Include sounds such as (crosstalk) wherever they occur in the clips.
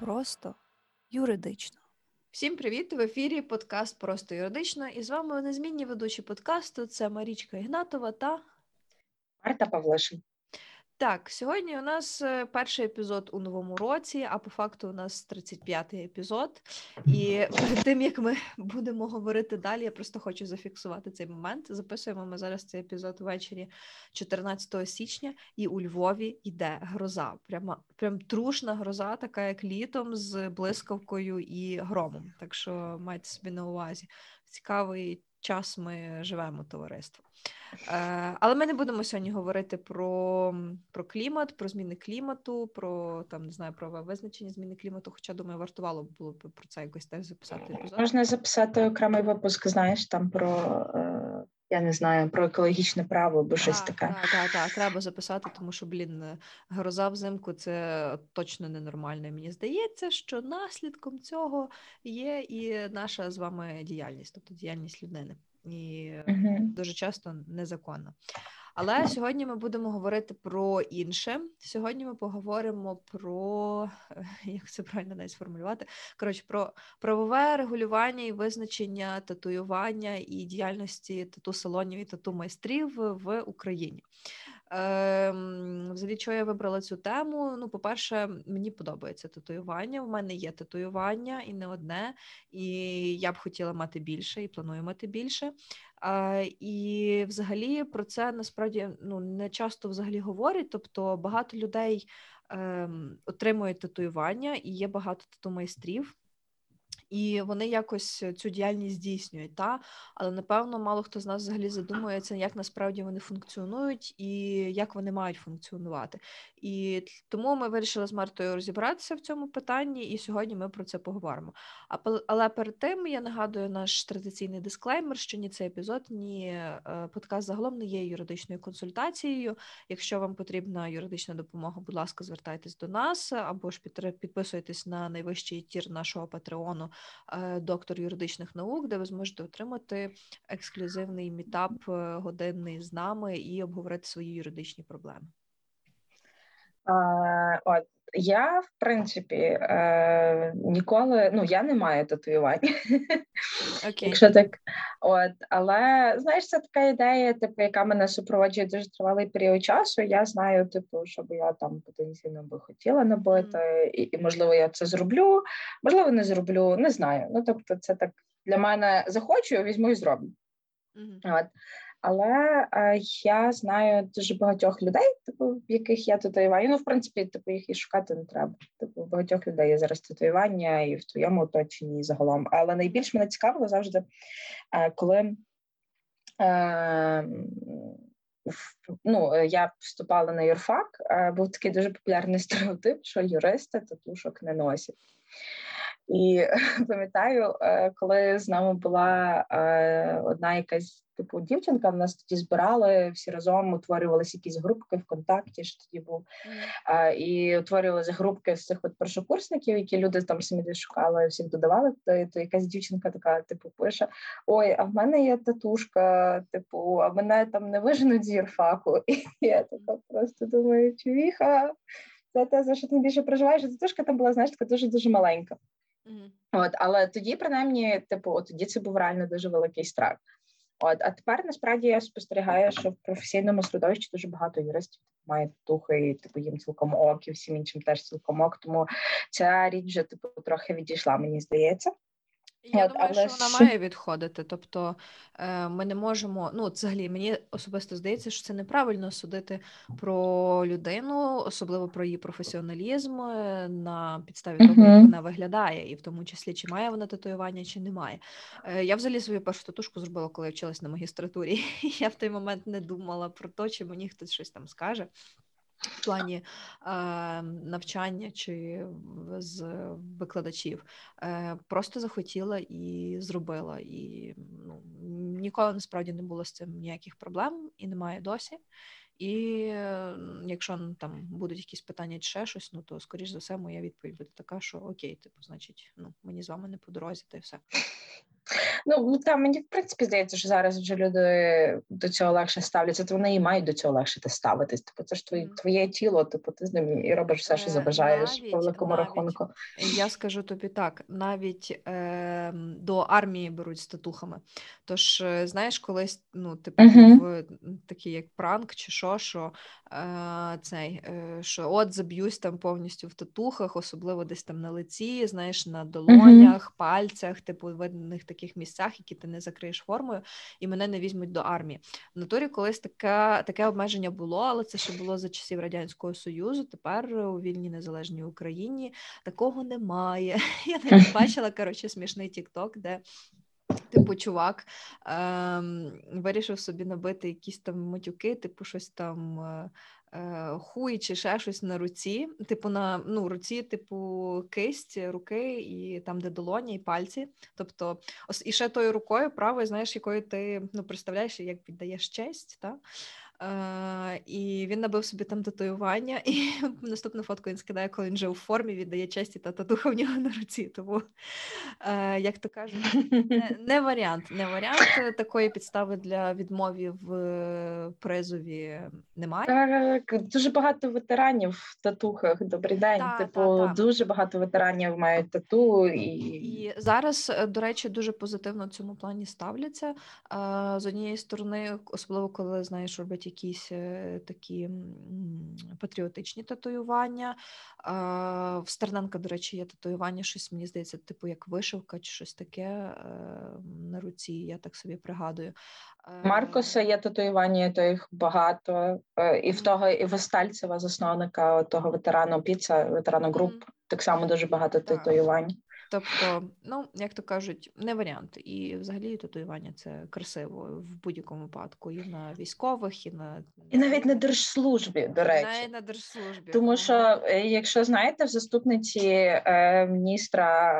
Просто юридично. Всім привіт! В ефірі подкаст Просто юридично. І з вами незмінні ведучі подкасту. Це Марічка Ігнатова та Марта Павлишин. Так, сьогодні у нас е, перший епізод у новому році, а по факту у нас 35-й епізод. І перед тим як ми (laughs) будемо говорити далі, я просто хочу зафіксувати цей момент. Записуємо ми зараз цей епізод ввечері 14 січня, і у Львові йде гроза. Прямо прям трушна гроза, така як літом, з блискавкою і громом. Так що майте собі на увазі. Цікавий час ми живемо, товариство. Е, Але ми не будемо сьогодні говорити про про клімат, про зміни клімату, про там не знаю про визначення зміни клімату. Хоча думаю, вартувало було б про це якось теж записати. епізод. Можна записати окремий випуск, знаєш, там про. Е... Я не знаю про екологічне право, бо щось таке. Так, так, так, треба записати, тому що, блін, гроза взимку це точно ненормально. Мені здається, що наслідком цього є і наша з вами діяльність, тобто діяльність людини і угу. дуже часто незаконно. Але сьогодні ми будемо говорити про інше. Сьогодні ми поговоримо про (laughs) як це правильно навіть сформулювати. Коротше, про правове регулювання і визначення татуювання і діяльності тату салонів і тату майстрів в Україні. Ем, Взагалі, чого я вибрала цю тему? Ну, по-перше, мені подобається татуювання. У мене є татуювання і не одне, і я б хотіла мати більше і планую мати більше. А, І взагалі про це насправді ну не часто взагалі говорять. Тобто багато людей ем, отримують татуювання, і є багато тату майстрів і вони якось цю діяльність здійснюють. Та? Але напевно мало хто з нас взагалі задумується, як насправді вони функціонують і як вони мають функціонувати. І тому ми вирішили з Мартою розібратися в цьому питанні, і сьогодні ми про це поговоримо. Але перед тим я нагадую наш традиційний дисклеймер, що ні цей епізод, ні е, подкаст загалом не є юридичною консультацією. Якщо вам потрібна юридична допомога, будь ласка, звертайтесь до нас або ж підписуйтесь на найвищий tier нашого Patreon у Е, доктор юридичних наук, де ви зможете отримати ексклюзивний meetup е, годинний з нами і обговорити свої юридичні проблеми. А, От я, в принципі, е, ніколи ну я не маю татуювань. Okay. Якщо так, от, але знаєш, це така ідея, типу, яка мене супроводжує дуже тривалий період часу. Я знаю, типу, щоб я там потенційно би хотіла набити, mm. і, і можливо я це зроблю, можливо, не зроблю, не знаю. Ну тобто, це так для мене захочу, візьму і зроблю. Mm-hmm. От. Але е, я знаю дуже багатьох людей, типу, в яких я татуювання. Ну, в принципі, типу, їх і шукати не треба. Типу, багатьох людей є зараз татуювання і в твоєму оточенні і загалом. Але найбільш мене цікавило завжди, е, коли е, ну, я вступала на юрфак, е, був такий дуже популярний (laughs) стереотип, що юристи татушок не носять. І (laughs) пам'ятаю, е, коли з нами була е, одна якась типу дівчинка, в нас тоді збирали всі разом, утворювалися якісь групки ВКонтакті, що тоді був і утворювалися групки з цих от першокурсників, які люди там самі шукали, всіх додавали. То, то якась дівчинка така, типу, пише: Ой, а в мене є татушка, типу, а мене там не виженуть з юрфаку. (laughs) І я така просто думаю, чувіха, це те, за що ти більше переживаєш, татушка там була, знаєш, така дуже дуже маленька. От, Але тоді, принаймні, типу, от тоді це був реально дуже великий страх. От, а тепер насправді я спостерігаю, що в професійному середовищі дуже багато юристів мають тухи, і типу їм цілком ок, і всім іншим теж цілком ок. Тому ця річ вже типу трохи відійшла, мені здається. Я От, думаю, але що вона має відходити. Тобто е, ми не можемо. Ну, взагалі, мені особисто здається, що це неправильно судити про людину, особливо про її професіоналізм е, на підставі uh-huh. того, як вона виглядає, і в тому числі чи має вона татуювання, чи не має. Е, Я взагалі свою першу татушку зробила, коли я вчилась на магістратурі. (laughs) Я в той момент не думала про те, чи мені хтось щось там скаже в плані е, навчання чи з викладачів. Е, Просто захотіла і зробила. І ну, ніколи насправді не було з цим ніяких проблем і немає досі. І якщо ну, там будуть якісь питання чи ще щось, ну то скоріш за все, моя відповідь буде така, що окей, типу, значить, ну мені з вами не по дорозі, та й все. Ну там мені в принципі здається, що зараз вже люди до цього легше ставляться, то вони і мають до цього легше ставитись. Типу, це ж твоє, твоє тіло, типу, ти з ним і робиш все, що Е, забажаєш по великому навіть. рахунку. Я скажу тобі так: навіть е, до армії беруть з татухами. Тож, е, знаєш, колись, ну, типу, е, такий як пранк, чи що, що е, цей, е, що от заб'юсь там повністю в татухах, особливо десь там на лиці, знаєш, на долонях, пальцях, типу, видних таких місцях, які ти не закриєш формою, і мене не візьмуть до армії. В натурі колись таке, таке обмеження було, але це ще було за часів Радянського Союзу. Тепер у вільній незалежній Україні такого немає. (laughs) Я навіть бачила коротше смішний тікток, де. Типу, чувак ем, вирішив собі набити якісь там матюки, типу, щось там е, хуй чи ще щось на руці. Типу, на ну, руці, типу, кисть руки, і там, де долоні, і пальці. Тобто, ось і ще тою рукою правою, знаєш, якою ти ну, представляєш, як віддаєш честь, та? І він набив собі там татуювання, (laughs) і наступну фотку він скидає, коли він вже у формі, віддає честі та татуха в нього (laughs) на руці. Тому, е, як то кажуть, не, (laughs) не варіант. Не варіант такої підстави для відмови в е, призові немає. Так, дуже багато ветеранів в татухах. Добрий день. Та, типу, та, та. дуже багато ветеранів мають тату і. І зараз, е, до речі, дуже позитивно в цьому плані ставляться. Е, З однієї сторони, особливо коли знаєш, роблять якісь е, такі патріотичні татуювання. Е, В Стерненка, до речі, є татуювання, щось мені здається, типу як вишивка чи щось таке е, на руці. Я так собі пригадую. Е, Маркоса є татуювання, то їх багато. Е, І в того, і в Остальцева, засновника того ветерану піца, ветерану груп, Мгм. так само дуже багато Так. татуювань. Тобто, ну, як то кажуть, не варіант. І взагалі татуювання це красиво в будь-якому випадку, і на військових, і на І навіть на держслужбі, до речі. навіть на держслужбі. Тому що, е, якщо знаєте, в заступниці е, міністра,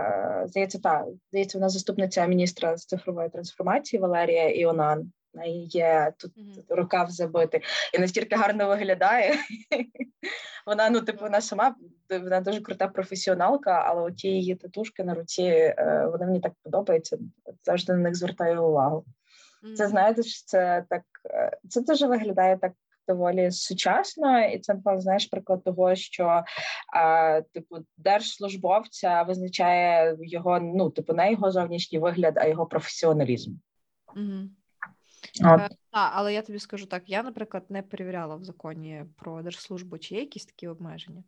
е, здається, та здається, вона заступниця міністра з цифрової трансформації Валерія Іонан. Неї є тут Мгм. рукав забитий і настільки гарно виглядає. (laughs) Вона, ну, типу, вона сама вона дуже крута професіоналка, але оті її татушки на руці, е, вони мені так подобаються. Завжди на них звертаю увагу. Це знаєте, що це так е, це дуже виглядає так доволі сучасно, і це знаєш приклад того, що а, типу держслужбовця визначає його, ну типу, не його зовнішній вигляд, а його професіоналізм. Мгм. От. Е, Так, але я тобі скажу так: я, наприклад, не перевіряла в законі про держслужбу, чи є якісь такі обмеження.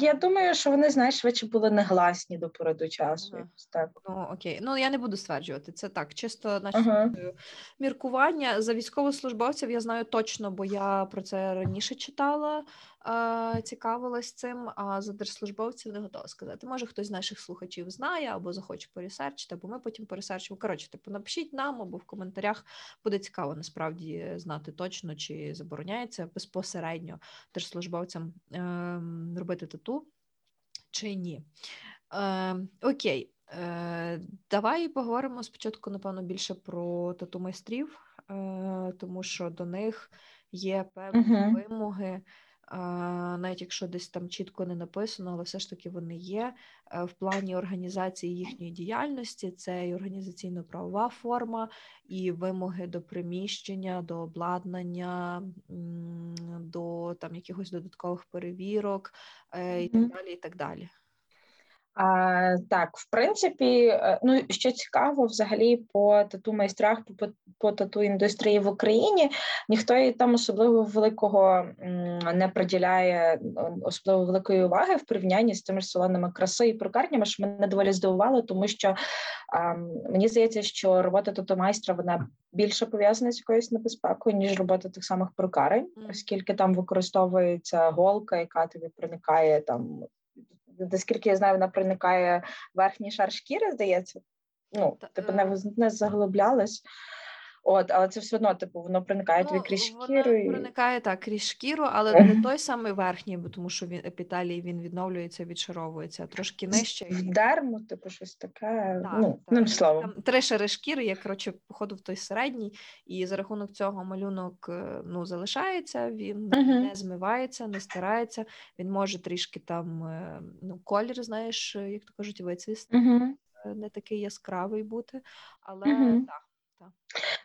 Я думаю, що вони знаєш, швидше були негласні до пори часу. Ага. Так. Ну окей, ну я не буду стверджувати. Це так, чисто наші Ага. е, міркування за військовослужбовців. Я знаю точно, бо я про це раніше читала, е, цікавилась цим. А за держслужбовців не готова сказати. Може, хтось з наших слухачів знає або захоче поресерчити, або ми потім поресерчимо. Коротше, типу, напишіть нам або в коментарях. Буде цікаво насправді знати точно, чи забороняється безпосередньо держслужбовцям ем, робити тату чи ні. Е, окей, е, давай поговоримо спочатку, напевно, більше про тату майстрів, е, тому що до них є певні Мгм. вимоги, навіть якщо десь там чітко не написано, але все ж таки вони є е, в плані організації їхньої діяльності. Це і організаційно-правова форма, і вимоги до приміщення, до обладнання, до там якихось додаткових перевірок е, і так далі. і так далі. А, так, в принципі, е, ну що цікаво, взагалі по тату майстрах, по, по тату індустрії в Україні ніхто їй там особливо великого не приділяє особливо великої уваги в порівнянні з тими ж салонами краси і прокарнями, що мене доволі здивувало, тому що а, мені здається, що робота тату майстра вона більше пов'язана з якоюсь небезпекою, ніж робота тих самих прокарень, оскільки там використовується голка, яка тобі проникає там наскільки я знаю, вона проникає в верхній шар шкіри, здається. Ну, типу, е, не, не заглублялась. От, але це все одно, типу, воно проникає тобі крізь шкіру. І... проникає так крізь шкіру, але не той самий верхній, бо тому що він епітелій він відновлюється, відшаровується трошки нижче. В дерму, типу, щось таке. Так, ну, так. словом. Там три шари шкіри, є коротше, походу в той середній, і за рахунок цього малюнок е, ну, залишається, він Мгм. не змивається, не стирається. Він може трішки там е, ну, колір, знаєш, е, як то кажуть, вицвісти. Угу. не такий яскравий бути, але mm-hmm. так.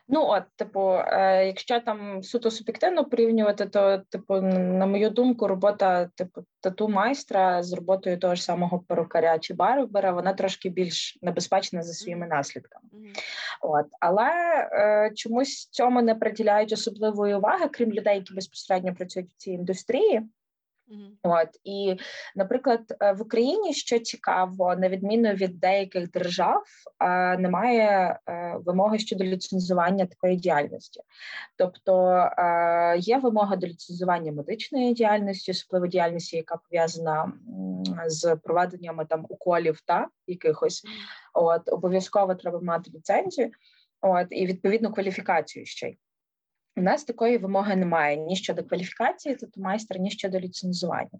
Ну от, типу, е, якщо там суто суб'єктивно порівнювати, то типу, на мою думку, робота типу тату майстра з роботою того ж самого перукаря чи барбера, вона трошки більш небезпечна за своїми наслідками. Mm-hmm. От, але е, чомусь цьому не приділяють особливої уваги, крім людей, які безпосередньо працюють в цій індустрії. Mm-hmm. От і, наприклад, е, в Україні що цікаво, на відміну від деяких держав, е, немає е, вимоги щодо ліцензування такої діяльності. Тобто є вимога до ліцензування медичної діяльності, особливо діяльності, яка пов'язана з проведеннями там уколів та якихось. От обов'язково треба мати ліцензію, от і відповідну кваліфікацію ще й. У нас такої вимоги немає ні щодо кваліфікації, тобто майстра, ні щодо ліцензування.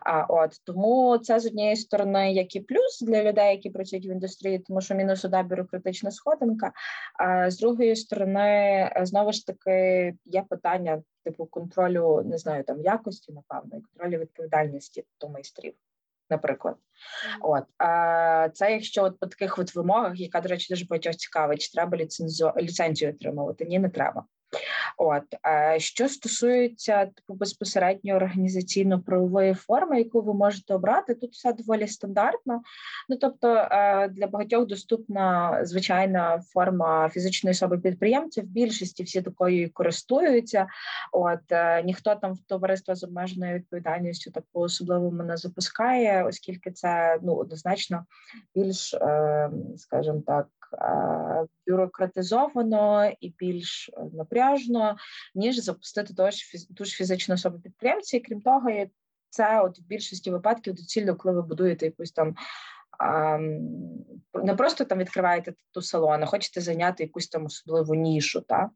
А от тому це з однієї сторони, як і плюс для людей, які працюють в індустрії, тому що мінус одна бюрократична сходинка. А з другої сторони, знову ж таки, є питання типу контролю, не знаю, там якості, напевно, і контролю відповідальності до майстрів. Наприклад, mm-hmm. от а це якщо от по таких от вимогах, яка до речі, дуже багатьох цікавить, чи треба ліцензію ліцензію отримувати? Ні, не треба. От що стосується типу безпосередньо організаційно-правової форми, яку ви можете обрати, тут все доволі стандартно. Ну тобто для багатьох доступна звичайна форма фізичної особи підприємця. В більшості всі такою користуються. От е, ніхто там в товариство з обмеженою відповідальністю так по особливому не запускає, оскільки це ну однозначно більш, е, скажімо так. Е, бюрократизовано і більш е, напряжно, ніж запустити ту ж фізичну особу підприємця. І крім того, це от в більшості випадків доцільно, коли ви будуєте якусь там. Не просто там відкриваєте ту салон, а хочете зайняти якусь там особливу нішу, так?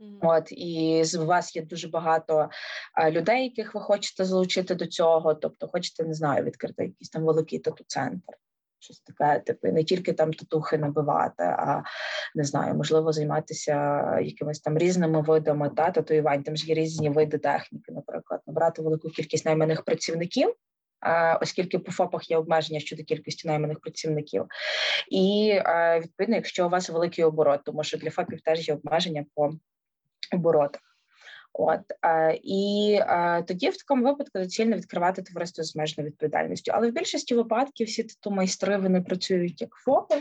Mm-hmm. От і з вас є дуже багато людей, яких ви хочете залучити до цього. Тобто, хочете не знаю, відкрити якийсь там великий тату-центр щось таке, типу, не тільки там татухи набивати, а не знаю, можливо, займатися якимись там різними видами та татуювань. Там ж є різні види техніки, наприклад, набрати велику кількість найманих працівників. Оскільки по ФОПах є обмеження щодо кількості найманих працівників, і відповідно, якщо у вас великий оборот, тому що для ФОПів теж є обмеження по оборотах. От е, і е, тоді в такому випадку доцільно відкривати товариство з обмеженою відповідальністю. Але в більшості випадків всі тату майстри вони працюють як ФОПи.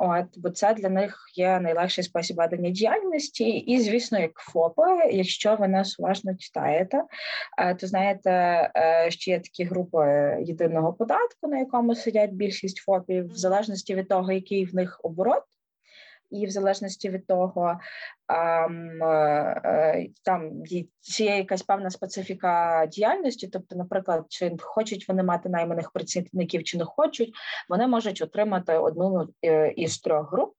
От, бо це для них є найлегший спосіб ведення діяльності, і, звісно, як ФОПи, якщо ви нас уважно читаєте, е, то знаєте, що є такі групи єдиного податку, на якому сидять більшість ФОПів, в залежності від того, який в них оборот і в залежності від того, е, там чи є якась певна специфіка діяльності, тобто, наприклад, чи хочуть вони мати найманих працівників, чи не хочуть, вони можуть отримати одну е, із трьох груп.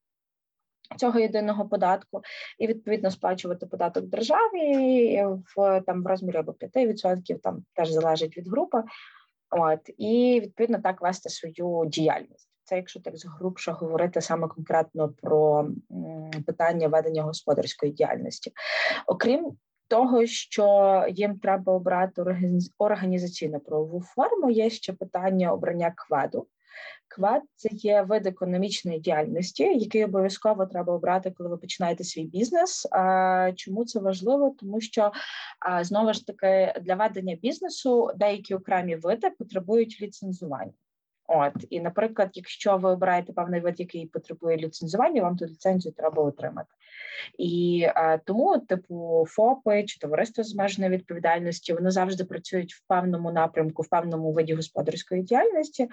Цього єдиного податку і відповідно сплачувати податок державі в там в розмірі або 5%, там теж залежить від групи. От і відповідно так вести свою діяльність. Це якщо так згрубше говорити саме конкретно про питання ведення господарської діяльності, окрім того, що їм треба обрати організаційну правову форму, є ще питання обрання кведу. Квед це є вид економічної діяльності, який обов'язково треба обрати, коли ви починаєте свій бізнес. Чому це важливо? Тому що знову ж таки для ведення бізнесу деякі окремі види потребують ліцензування. От і, наприклад, якщо ви обираєте певний вид, який потребує ліцензування, вам ту ліцензію треба отримати. І а, тому, типу, ФОПи чи товариство з обмеженою відповідальності, вони завжди працюють в певному напрямку, в певному виді господарської діяльності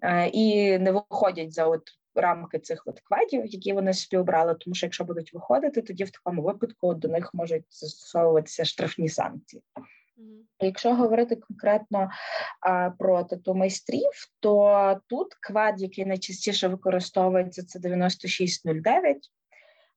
а, і не виходять за от. Рамки цих от кведів, які вони собі обрали, тому що якщо будуть виходити, тоді в такому випадку до них можуть застосовуватися штрафні санкції. Якщо говорити конкретно а, про тату майстрів, то тут квад, який найчастіше використовується, це 9609.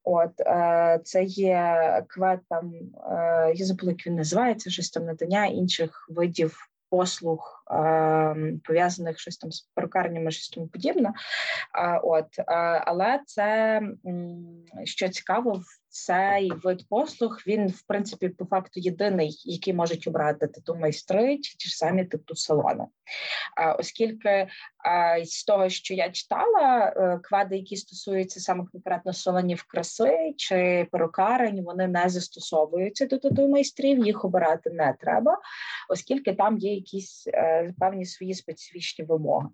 От е, це є квад там, е, я забула, як він називається, щось там надання інших видів послуг, е, пов'язаних щось там з перукарнями, щось тому подібне. От, Але це що цікаво, в цей вид послуг він в принципі по факту єдиний, який можуть обрати тату майстри чи ті ж самі тату салони. Оскільки з того, що я читала, е, квади, які стосуються саме конкретно салонів краси чи перукарень, вони не застосовуються до тату майстрів, їх обирати не треба, оскільки там є якісь е, певні свої специфічні вимоги.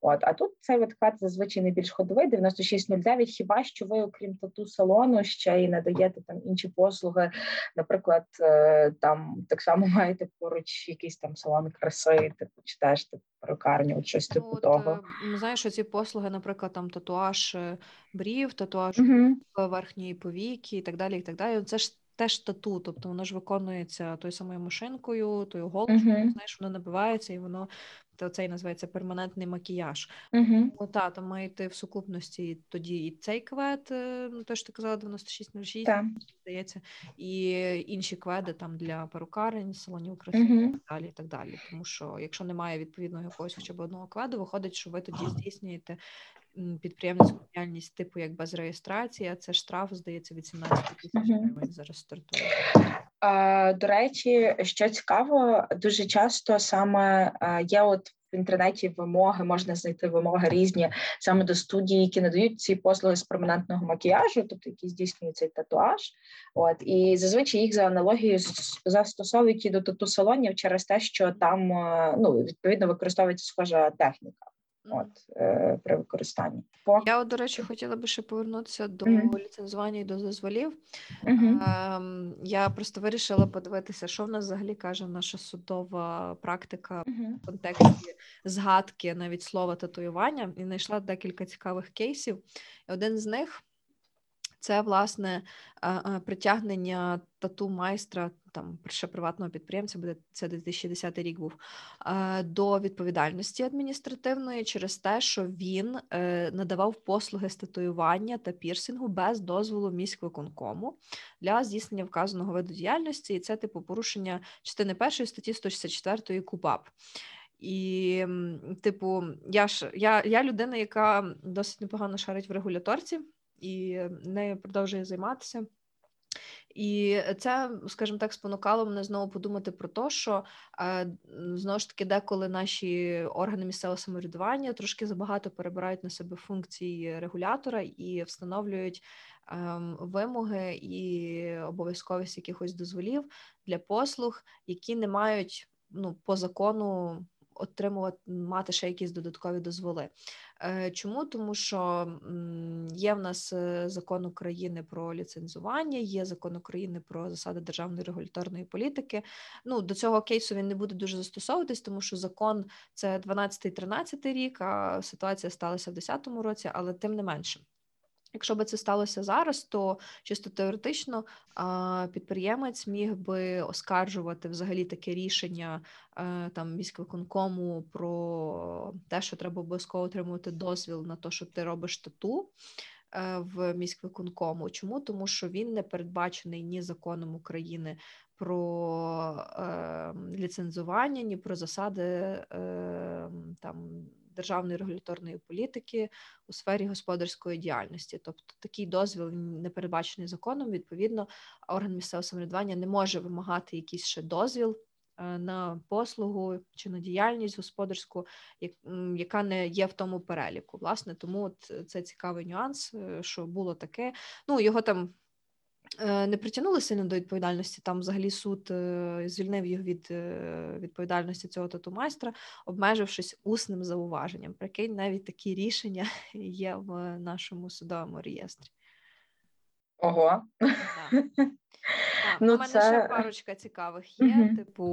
От, а тут цей відкат зазвичай не більш ходовий, 9609, Хіба що ви, окрім тату салону, ще й надаєте там інші послуги? Наприклад, е, там так само (laughs) маєте поруч якийсь там салон краси, типу чи теж типу, перукарню, щось типу От, того. е, Знаєш, ці послуги, наприклад, там татуаж е, брів, татуаж Угу. верхньої повіки і так далі. і так далі. Це ж теж тату, тобто воно ж виконується тою самою машинкою, тою голочкою, Угу. знаєш, воно набивається і воно то цей називається перманентний макіяж. Угу. Ну, та, там має йти в сукупності тоді і цей квет, е, ну, те, що ти казала, 9606, Так. здається, і інші кведи там для перукарень, салонів краси Угу. і так далі. і так далі. Тому що якщо немає відповідного якогось хоча б одного кведу, виходить, що ви тоді здійснюєте підприємницьку діяльність типу як без реєстрації, а це штраф, здається, від 17 тисяч гривень зараз стартує. До речі, що цікаво, дуже часто саме є от в інтернеті вимоги, можна знайти вимоги різні саме до студії, які надають ці послуги з перманентного макіяжу, тобто які здійснюють цей татуаж. От і зазвичай їх за аналогією застосовують і до тату салонів через те, що там ну відповідно використовується схожа техніка. От е, при використанні. Я, до речі, хотіла би ще повернутися до Мгм. ліцензування і до дозволів. Мгм. Ем, я просто вирішила подивитися, що в нас взагалі каже наша судова практика Мгм. в контексті згадки навіть слова татуювання, і знайшла декілька цікавих кейсів. І один з них це власне е, е, притягнення тату майстра там ще приватного підприємця, буде це 2010 рік був е, до відповідальності адміністративної через те, що він е, надавав послуги з татуювання та пірсингу без дозволу міськвиконкому для здійснення вказаного виду діяльності, і це типу порушення частини першої статті 164 КУПАП. І, типу, я ж я, я людина, яка досить непогано шарить в регуляторці, і нею продовжує займатися. І це, скажімо так, спонукало мене знову подумати про те, що е, знову ж таки, деколи наші органи місцевого самоврядування трошки забагато перебирають на себе функції регулятора і встановлюють ем, вимоги і обов'язковість якихось дозволів для послуг, які не мають ну, по закону отримувати мати ще якісь додаткові дозволи. Е, чому? Тому що є в нас е, закон України про ліцензування, є закон України про засади державної регуляторної політики. Ну до цього кейсу він не буде дуже застосовуватись, тому що закон це 12-13 рік, а ситуація сталася в 2010 році, але тим не менше. Якщо би це сталося зараз, то чисто теоретично підприємець міг би оскаржувати взагалі таке рішення е, там міськвиконкому про те, що треба обов'язково отримувати дозвіл на те, що ти робиш тату е, в міськвиконкому. Чому? Тому що він не передбачений ні законом України про е, ліцензування, ні про засади е, там державної регуляторної політики у сфері господарської діяльності. Тобто такий дозвіл не передбачений законом. Відповідно, орган місцевого самоврядування не може вимагати якийсь ще дозвіл. Е, на послугу чи на діяльність господарську, яка не є в тому переліку. Власне, тому от це цікавий нюанс, е, що було таке. Ну його там Е, не притягнули сильно до відповідальності. Там взагалі суд е, звільнив їх від е, відповідальності цього тату-майстра, обмежившись усним зауваженням. Прикинь, навіть такі рішення (laughs) є в нашому судовому реєстрі. Ого. (laughs) Так. Ну, У мене це... ще парочка цікавих є, угу. типу,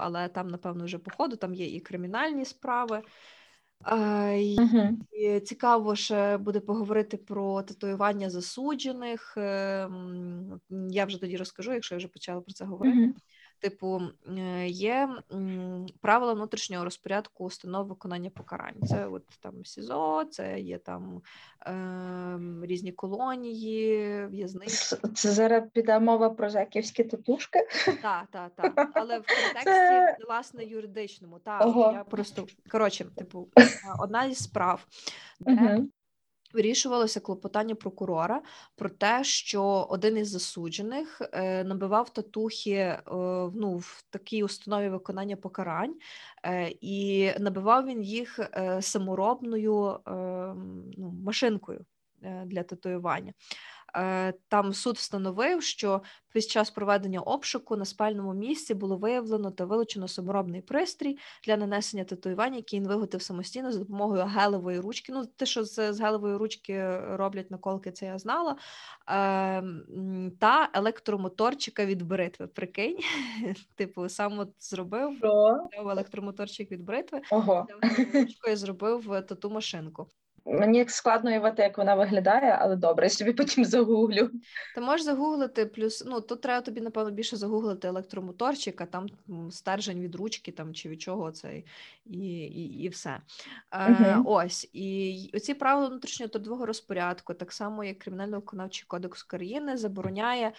але там, напевно, вже по ходу там є і кримінальні справи. Uh-huh. І Цікаво ще буде поговорити про татуювання засуджених. Ем, я вже тоді розкажу, якщо я вже почала про це говорити. Uh-huh. Типу, е, є правила внутрішнього розпорядку установ виконання покарань. Це от там СІЗО, це є там е, різні колонії, в'язниці. Це зараз піде мова про жаківські татушки? Так, так, так. Але в (laughs) контексті це... власне юридичному. Так, я просто коротше, типу, (laughs) одна із справ, де uh-huh. Вирішувалося клопотання прокурора про те, що один із засуджених е, набивав татухи е, ну, в такій установі виконання покарань, е, і набивав він їх саморобною е, ну, машинкою для татуювання. Е, там суд встановив, що під час проведення обшуку на спальному місці було виявлено та вилучено саморобний пристрій для нанесення татуювання, який він виготовив самостійно за допомогою гелевої ручки. Ну, те, що з, з гелевої ручки роблять наколки, це я знала. Е, Та електромоторчика від бритви. Прикинь, (laughs) типу, сам от зробив електромоторчик від бритви, Ого. ручкою зробив тату машинку. Мені складно уявити, як вона виглядає, але добре, я собі потім загуглю. Ти можеш загуглити, плюс ну тут треба тобі, напевно, більше загуглити електромоторчик, а там стержень від ручки там чи від чого цей, і і, і все. Е, Ось і оці правила внутрішнього трудового розпорядку, так само як кримінально-виконавчий кодекс України, забороняє е,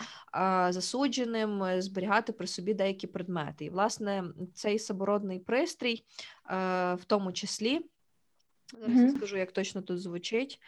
засудженим зберігати при собі деякі предмети. І власне цей самородний пристрій, е, в тому числі. Зараз mm-hmm. я скажу, як точно тут звучить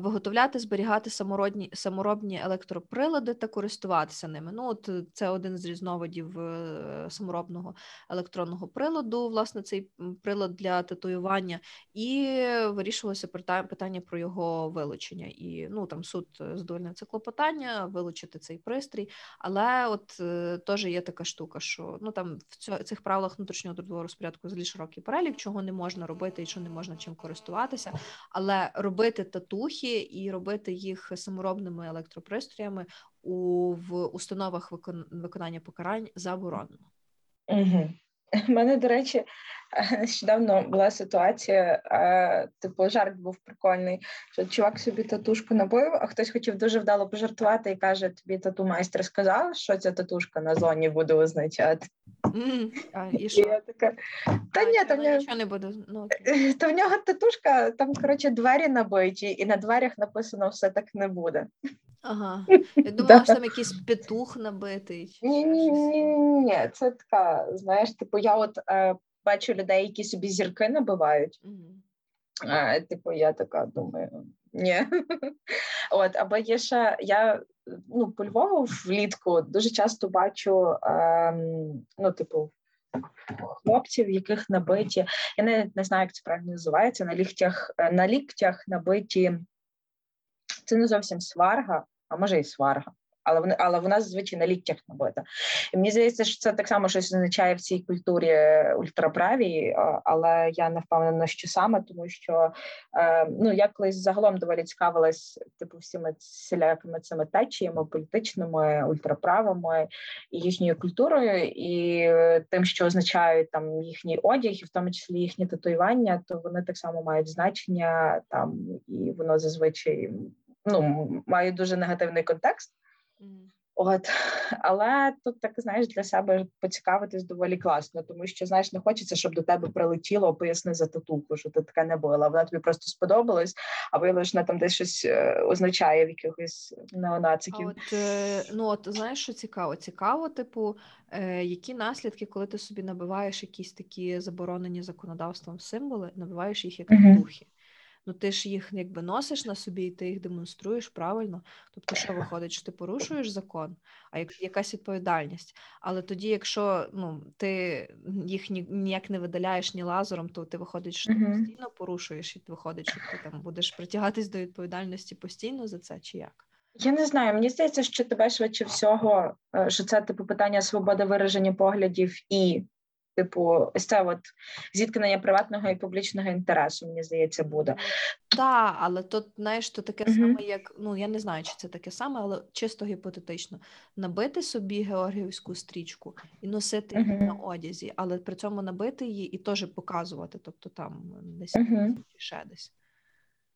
виготовляти, зберігати самородні саморобні електроприлади та користуватися ними. Ну, от е, це один з різновидів е, саморобного електронного приладу, власне, цей прилад для татуювання, і вирішувалося питання про його вилучення. І ну там суд задовольнив це клопотання, вилучити цей пристрій. Але от е, теж є така штука, що ну там в цих правилах внутрішнього трудового розпорядку взагалі широкий перелік, чого не можна робити і що не можна чим користуватися, але робити татухи і робити їх саморобними електропристроями у в установах виконання покарань заборонено. Угу. У мене, до речі, (laughs) нещодавно була ситуація, типу, жарт був прикольний, що чувак собі татушку набив, а хтось хотів дуже вдало пожартувати і каже: тобі тату майстер сказав, що ця татушка на зоні буде означати. А, і що? я така, Та ні, там нього... нічого не буде. Ну, Та в нього татушка, там, коротше, двері набиті, і на дверях написано все так не буде. Ага. (laughs) Я думала, що там якийсь петух набитий. Ні, ні, ні, ні, це така, знаєш, типу, я от е, бачу людей, які собі зірки набивають. Е, типу, я така думаю, ні. (laughs) От, або є ще я ну, по Львову влітку дуже часто бачу, ем, ну, типу, хлопців, яких набиті, я не, не знаю, як це правильно називається, на ліктях, е, на ліктях набиті. Це не зовсім сварга, а може і сварга але вони, але вона зазвичай на ліктях набита. І мені здається, що це так само щось означає в цій культурі ультраправій, але я не впевнена, що саме, тому що е, ну я колись загалом доволі цікавилась типу всіми всілякими цими течіями, політичними, ультраправими і їхньою культурою, і тим, що означають там їхній одяг, і в тому числі їхні татуювання, то вони так само мають значення там, і воно зазвичай ну має дуже негативний контекст. От, але тут так знаєш для себе поцікавитись доволі класно, тому що знаєш, не хочеться, щоб до тебе прилетіло, поясни за татуку, що ти таке не була. Вона тобі просто сподобалась, а виявилось, вона там десь щось е, означає в якихось неонациків. А От е, ну от знаєш, що цікаво? Цікаво, типу, е, які наслідки, коли ти собі набиваєш якісь такі заборонені законодавством символи, набиваєш їх як uh-huh. духи ну ти ж їх якби носиш на собі, і ти їх демонструєш правильно. Тобто, що виходить, що ти порушуєш закон, а як якась відповідальність. Але тоді, якщо ну ти їх ні, ніяк не видаляєш ні лазером, то ти виходить, що ти постійно порушуєш, і виходить, що ти там будеш притягатись до відповідальності постійно за це, чи як? Я не знаю, мені здається, що тебе швидше всього, е, що це типу питання свободи вираження поглядів і Типу, ось це от зіткнення приватного і публічного інтересу, мені здається, буде. Так, але то знаєш, то таке uh-huh. саме, як ну я не знаю, чи це таке саме, але чисто гіпотетично набити собі георгіївську стрічку і носити uh-huh. її на одязі, але при цьому набити її і теж показувати, тобто там десь uh-huh. ще десь.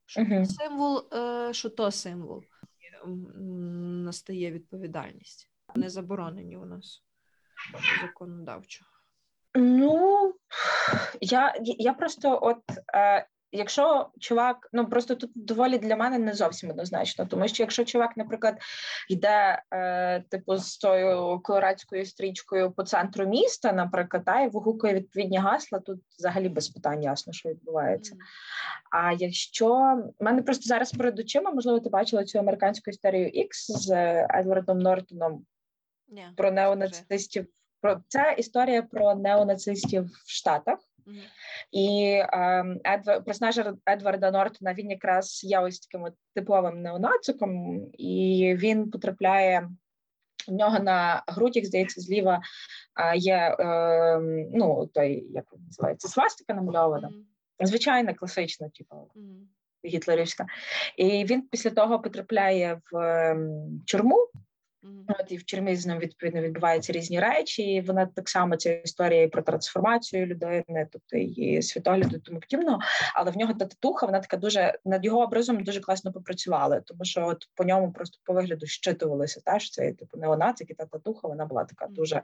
Що то символ, е, що то символ настає відповідальність. Не заборонені у нас законодавчо. Ну (sighs) я я просто от е, якщо чувак, ну просто тут доволі для мене не зовсім однозначно, тому що якщо чувак, наприклад, йде е, типу з тою колорадською стрічкою по центру міста, наприклад, та, і вигукує відповідні гасла, тут взагалі без питань ясно, що відбувається. А якщо в мене просто зараз перед очима, можливо, ти бачила цю американську історію X з Едвардом Нортоном про неонацистів. Про це історія про неонацистів в Штатах. Мгм. І ем, Едвар, персонаж Едварда Нортона він якраз є ось таким от типовим неонациком, і він потрапляє в нього на грудях, здається, зліва е, є ем, ну, той, як він називається, свастика намальована. Мгм. Звичайна, класична, типу, Мгм. гітлерівська. І він після того потрапляє в ем, тюрму. Мгм. От і в з відповідно відбуваються різні речі. І вона так само ця історія і про трансформацію людини, тобто її світогляду тому подібного. Але в нього та татуха, вона така дуже над його образом дуже класно попрацювали, тому що от по ньому просто по вигляду щитувалося теж це типу неонацик і та татуха, вона була така дуже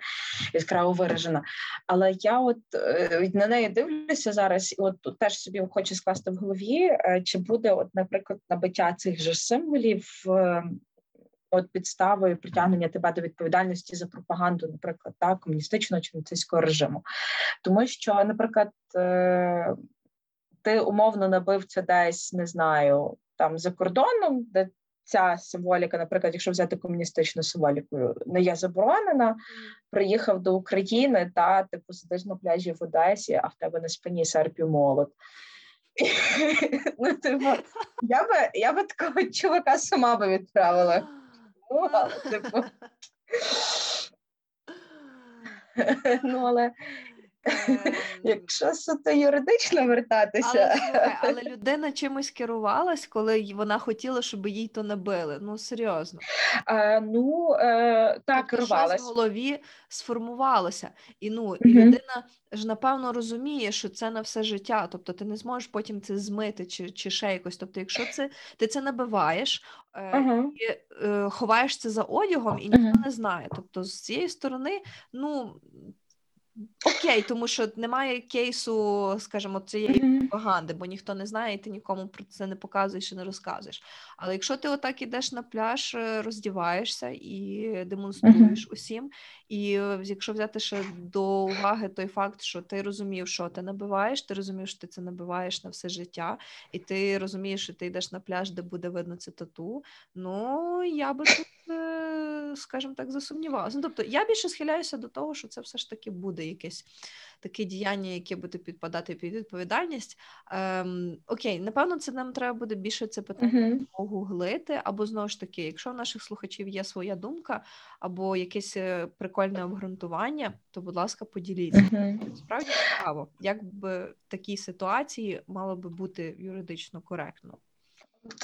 яскраво виражена. Але я от е, на неї дивлюся зараз, і от тут теж собі хочу скласти в голові, е, чи буде, от, наприклад, набиття цих же символів. От підставою притягнення тебе до відповідальності за пропаганду, наприклад, так, комуністичного чи нацистського режиму, тому що, наприклад, е, ти умовно набив це десь, не знаю, там за кордоном, де ця символіка, наприклад, якщо взяти комуністичну символіку, не є заборонена, приїхав до України, та ти посидиш на пляжі в Одесі, а в тебе на спині серп і молот. (laughs) Ну, типу, я би я би такого чувака сама би відправила. (laughs) Ну, але, типу, ну, але Ем, якщо суто юридично вертатися, Але, (laughs) але людина чимось керувалась, коли вона хотіла, щоб їй то набили. Ну серйозно. е, ну е, так Тобто щось в голові сформувалося. І ну і Мгм. людина ж напевно розуміє, що це на все життя. Тобто ти не зможеш потім це змити чи, чи ще якось. Тобто, якщо це ти це набиваєш е, Ага. і е, ховаєш це за одягом, і ніхто Мгм. не знає. Тобто, з цієї сторони, ну. Окей, тому що немає кейсу, скажімо, цієї пропаганди, бо ніхто не знає, і ти нікому про це не показуєш і не розказуєш. Але якщо ти отак ідеш на пляж, е, роздіваєшся і демонструєш усім, і е, якщо взяти ще до уваги той факт, що ти розумів, що ти набиваєш, ти розумів, що ти це набиваєш на все життя, і ти розумієш, що ти йдеш на пляж, де буде видно це тату. Ну я би тут, скажімо так, засумнівалася. Ну, тобто я більше схиляюся до того, що це все ж таки буде якесь таке діяння, яке буде підпадати під відповідальність. Ем, окей, напевно, це нам треба буде більше це питання погуглити, або знову ж таки, якщо в наших слухачів є своя думка, або якесь е, прикольне обґрунтування, то, будь ласка, поділіться. Мгм. Справді цікаво, як би в такій ситуації мало би бути юридично коректно.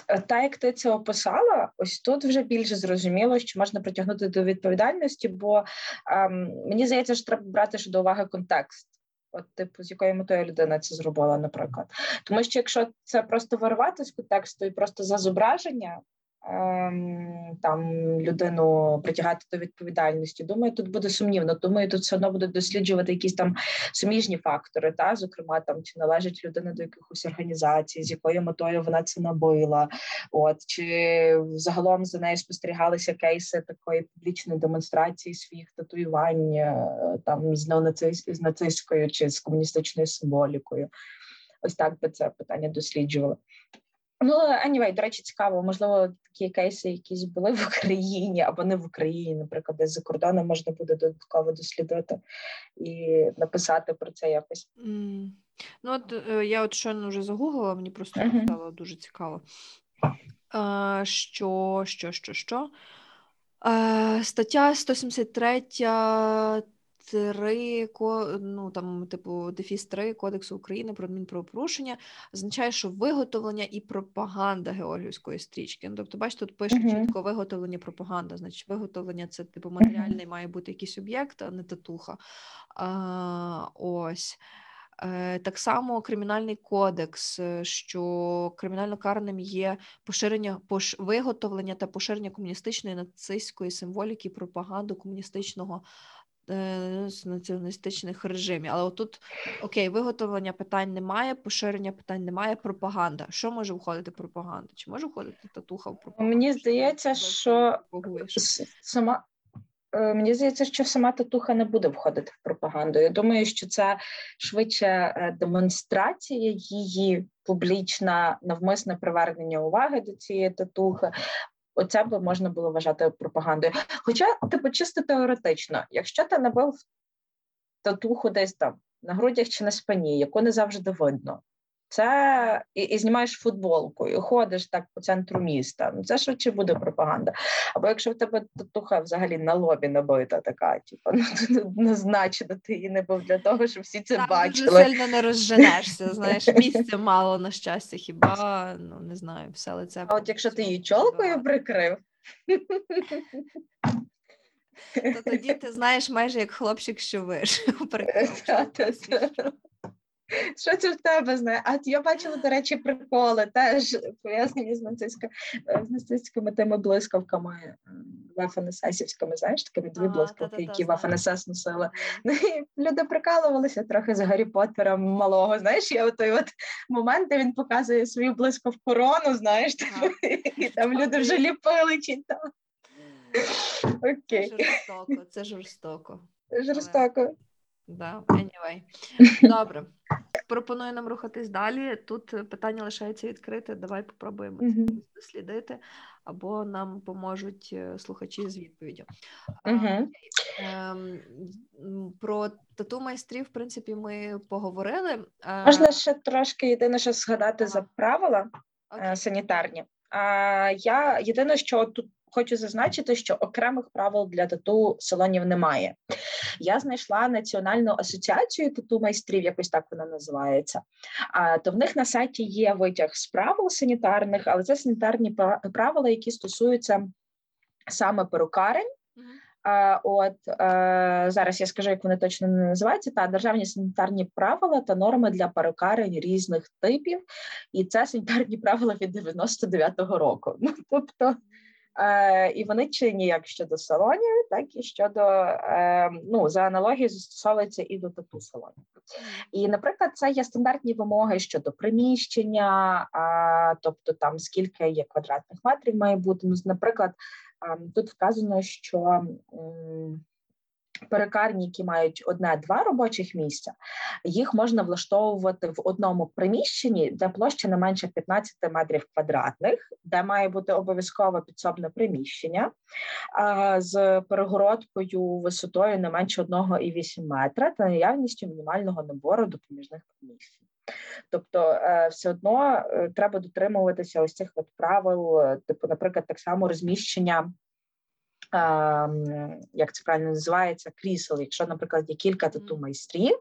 Е, Та як ти це описала, ось тут вже більше зрозуміло, що можна притягнути до відповідальності, бо ем, мені здається, що треба брати ще до уваги контекст. От, типу, з якою метою людина це зробила, наприклад. Тому що якщо це просто вирвати з контексту і просто за зображення там людину притягати до відповідальності, думаю, тут буде сумнівно. Думаю, тут все одно будуть досліджувати якісь там суміжні фактори, та зокрема, там чи належить людина до якихось організацій, з якою метою вона це набила. От чи загалом за нею спостерігалися кейси такої публічної демонстрації своїх татуювань е, там з неонацис... з нацистською чи з комуністичною символікою. Ось так би це питання досліджували. Ну, anyway, до речі, цікаво, можливо, такі кейси якісь були в Україні або не в Україні, наприклад, десь за кордоном можна буде додатково дослідити і написати про це якось. М, Ну, от е, я от щойно вже загуглила, мені просто Мгм. стало дуже цікаво. Е, Що, що, що, що? Е, Стаття 173 3, ко- ну там, типу, дефіс 3 Кодексу України про адмінправопорушення означає, що виготовлення і пропаганда георгіївської стрічки. Ну, тобто, бачите, тут пише Мгм. чітко виготовлення, пропаганда. Значить, виготовлення це типу матеріальний має бути якийсь об'єкт, а не татуха. А, ось. Е, Так само кримінальний кодекс, е, що кримінально карним є поширення пош, виготовлення та поширення комуністичної нацистської символіки пропаганду комуністичного з націоналістичних режимів. Але отут окей, виготовлення питань немає, поширення питань немає, пропаганда. Що може входити в пропаганду? Чи може входити татуха в пропаганду? Мені здається, що сама. Е, мені здається, що сама татуха не буде входити в пропаганду. Я думаю, що це швидше е, демонстрація її публічна, навмисне привернення уваги до цієї татухи. Оце би можна було вважати пропагандою. Хоча, типу, чисто теоретично, якщо ти набив татуху десь там на грудях чи на спині, яку не завжди видно, це і, і знімаєш футболку, і ходиш так по центру міста. Ну це швидше буде пропаганда. Або якщо в тебе татуха взагалі на лобі набита, така, типу, (laughs) ну однозначно ти її не був для того, щоб всі це так, бачили. Дуже сильно не розженешся. Знаєш, місця мало на щастя, хіба ну не знаю, все лице. А от якщо ти її чолкою прикрив. То тоді ти знаєш майже як хлопчик, що вижив. (laughs) (laughs) Що це в тебе знає? А я бачила, до речі, приколи теж пов'язані з нацистськими, з нацистськими тими блискавками вафанесесівськими, знаєш, такими дві блискавки, які вафанесес носили. Ну, і Люди прикалувалися трохи з Гаррі Поттера малого. Знаєш, є той от момент, де він показує свою блискавку корону, знаєш, (laughs) і там люди вже ліпили чи там. Окей. Це жорстоко, це жорстоко. Жорстоко. Да, anyway. Добре. Пропоную нам рухатись далі. Тут питання лишається відкрите. Давай попробуємо mm-hmm. дослідити, або нам поможуть е, слухачі з відповіддю. Mm-hmm. Про тату майстрів, в принципі, ми поговорили. Можна ще трошки єдине, що згадати ага. за правила okay. санітарні. А я єдине, що тут хочу зазначити, що окремих правил для тату салонів немає. Я знайшла національну асоціацію тату майстрів, якось так вона називається. А то в них на сайті є витяг з правил санітарних, але це санітарні правила, які стосуються саме перукарень. А, От е, зараз я скажу, як вони точно не називаються. Та державні санітарні правила та норми для перукарень різних типів, і це санітарні правила від 99-го року. Ну тобто Е, І вони чинні як щодо салонів, так і щодо е, ну за аналогією застосовуються і до тату салонів. І, наприклад, це є стандартні вимоги щодо приміщення, а, тобто там скільки є квадратних метрів має бути. Ну, наприклад, тут вказано, що. Перекарні, які мають одне-два робочих місця, їх можна влаштовувати в одному приміщенні, де площа не менше 15 метрів квадратних, де має бути обов'язково підсобне приміщення з перегородкою висотою не менше 1,8 метра та наявністю мінімального набору допоміжних приміщень. Тобто, е, все одно е, треба дотримуватися ось цих от правил, е, типу, наприклад, так само розміщення як це правильно називається, крісел, якщо, наприклад, є кілька тату майстрів,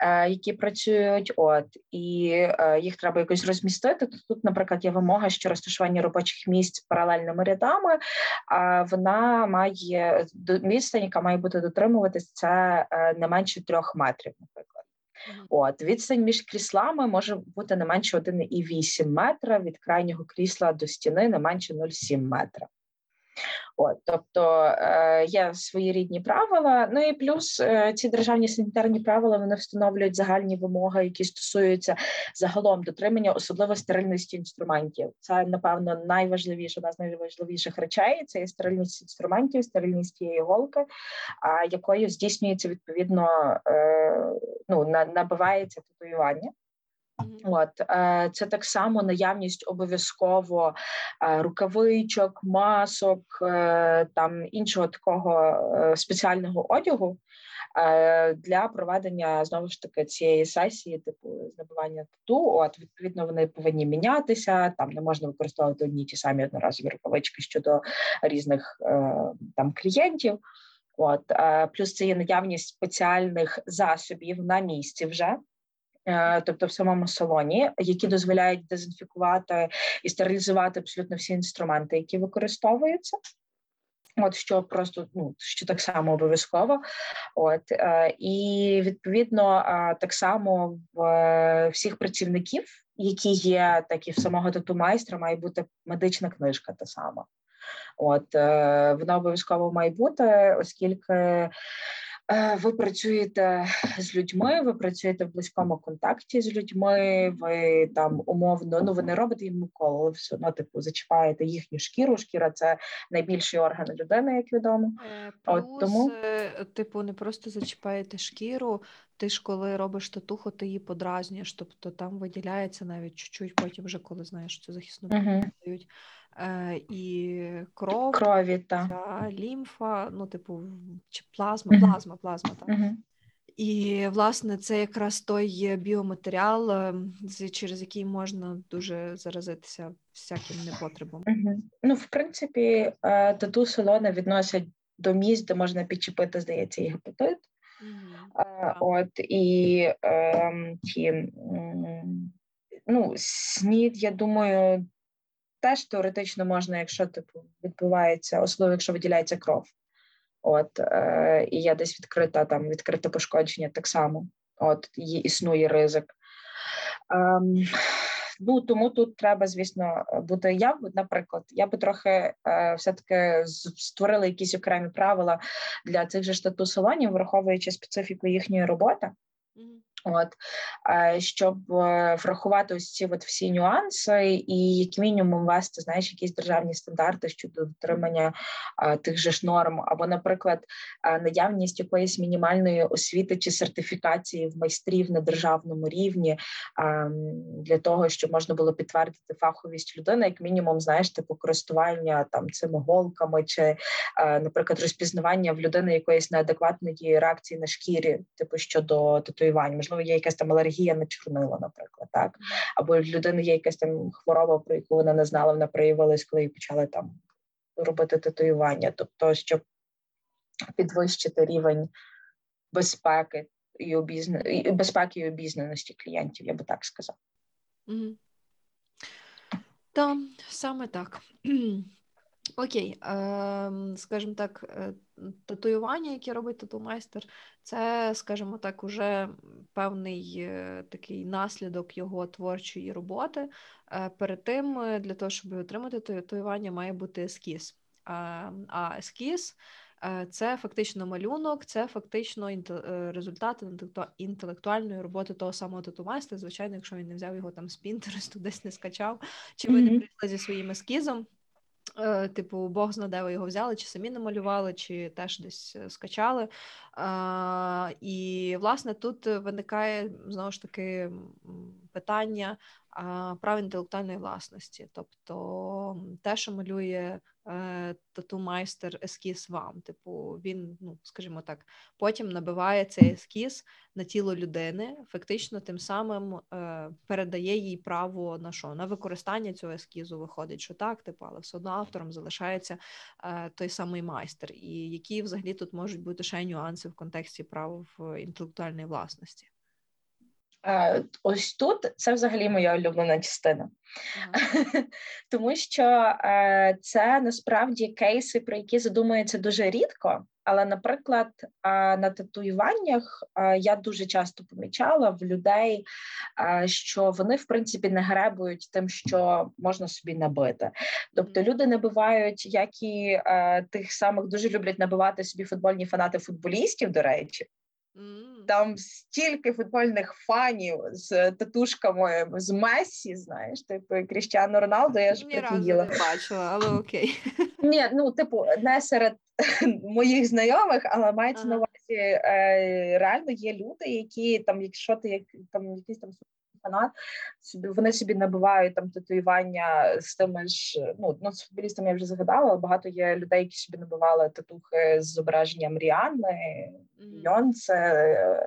е, які працюють, от і е, їх треба якось розмістити. То тут, наприклад, є вимога, що розташування робочих місць паралельними рядами, а вона має відстань, яка має бути дотримуватись, це е, не менше трьох метрів, наприклад. От відстань між кріслами може бути не менше 1,8 метра від крайнього крісла до стіни, не менше 0,7 метра. От, Тобто е, є свої рідні правила. Ну і плюс е, ці державні санітарні правила вони встановлюють загальні вимоги, які стосуються загалом дотримання, особливо стерильності інструментів. Це напевно найважливіше одна з найважливіших речей. Це є стерильність інструментів, стерильність тієї голки, а якою здійснюється відповідно е, ну, набивається татуювання. От е, це так само наявність обов'язково е, рукавичок, масок, е, там іншого такого спеціального одягу для проведення знову ж таки цієї сесії, типу знабування тату. От відповідно вони повинні мінятися. Там не можна використовувати одні ті самі одноразові рукавички щодо різних там клієнтів. От плюс це є наявність спеціальних засобів на місці вже. Е, тобто в самому салоні, які дозволяють дезінфікувати і стерилізувати абсолютно всі інструменти, які використовуються. От що просто ну що так само обов'язково, от е, і відповідно е, так само в всіх працівників, які є, так і в самого тату майстра, має бути медична книжка та сама. От вона обов'язково має бути, оскільки ви працюєте з людьми, ви працюєте в близькому контакті з людьми. Ви там умовно ну ви не робите їм укол, але все одно типу зачіпаєте їхню шкіру. Шкіра це найбільший орган людини, як відомо. Е, плюс, От тому типу, не просто зачіпаєте шкіру. Ти ж коли робиш татуху, ти її подразнюєш, тобто там виділяється навіть чуть-чуть, потім вже коли знаєш, що захисну uh-huh. дають. Е, і кров, крові, та. лімфа, ну, типу, чи плазма, плазма, плазма, так. І, власне, це якраз той біоматеріал, е, через який можна дуже заразитися всяким непотребом. Ну, в принципі, е, тату салони відносять до місць, де можна підчепити, здається, і гепатит. Uh-huh. От і е, ті, ну, снід, я думаю, теж теоретично можна, якщо типу відбувається, особливо якщо виділяється кров. От е, і є десь відкрита там відкрите пошкодження, так само. От є, існує ризик. Ем, ну тому тут треба, звісно, бути. Я наприклад, я би трохи е, все-таки створила якісь окремі правила для цих же штату салонів, враховуючи специфіку їхньої роботи. От щоб е, врахувати ось ці от всі нюанси, і як мінімум вести знаєш якісь державні стандарти щодо дотримання тих же ж норм, або, наприклад, наявність якоїсь мінімальної освіти чи сертифікації в майстрів на державному рівні для того, щоб можна було підтвердити фаховість людини, як мінімум, знаєш, типу користування там цими голками, чи, наприклад, розпізнавання в людини якоїсь неадекватної реакції на шкірі, типу щодо татуювань можливо, є якась там алергія на чорнило, наприклад, так або в людини є якась там хвороба, про яку вона не знала, вона проявилась, коли почали там робити татуювання. Тобто, щоб підвищити рівень безпеки і обізна... безпеки і обізнаності клієнтів, я би так сказав. Mm-hmm. Так, саме так. (clears throat) Окей, ем, скажімо так, е, татуювання, яке робить тату-майстер, це, скажімо так, уже певний е, такий наслідок його творчої роботи. Е, перед тим, для того, щоб отримати татуювання, має бути ескіз. А ескіз це фактично малюнок, це фактично результат інтелектуальної роботи того самого тату-майстера. Звичайно, якщо він не взяв його там з Пінтересту, (laughs) десь не скачав, чи ви не прийшли зі своїм ескізом. Е, типу, Бог зна, де ви його взяли, чи самі намалювали, чи теж десь е, скачали. І, власне, тут виникає знову ж таки питання прав інтелектуальної власності, тобто те, що малює е, тату-майстер ескіз вам. Типу, він, ну скажімо так, потім набиває цей ескіз на тіло людини, фактично тим самим е, передає їй право на що? На використання цього ескізу виходить, що так, типу, але все одно автором залишається е, той самий майстер. І які взагалі тут можуть бути ще нюанси в контексті прав інтелектуальної власності. Е, ось тут це взагалі моя улюблена частина, ага. (laughs) тому що е, це насправді кейси, про які задумується дуже рідко. Але, наприклад, е, на татуюваннях я дуже часто помічала в людей, що вони в принципі не гребують тим, що можна собі набити. Тобто люди набивають, як і тих самих дуже люблять набивати собі футбольні фанати футболістів, до речі. Там стільки футбольних фанів з татушками з Месі, знаєш, типу Кріштіану Роналду, я ж разу не бачила, але окей. (laughs) Ні, ну типу, не серед (laughs) моїх знайомих, але мається ага. на увазі е, реально є люди, які там, якщо ти як там якийсь там фанат, собі вони собі набивають там татуювання з тими ж. Ну ну з футболістами я вже згадала, але багато є людей, які собі набивали татухи з зображенням Ріанни, Бійонсе. Mm-hmm.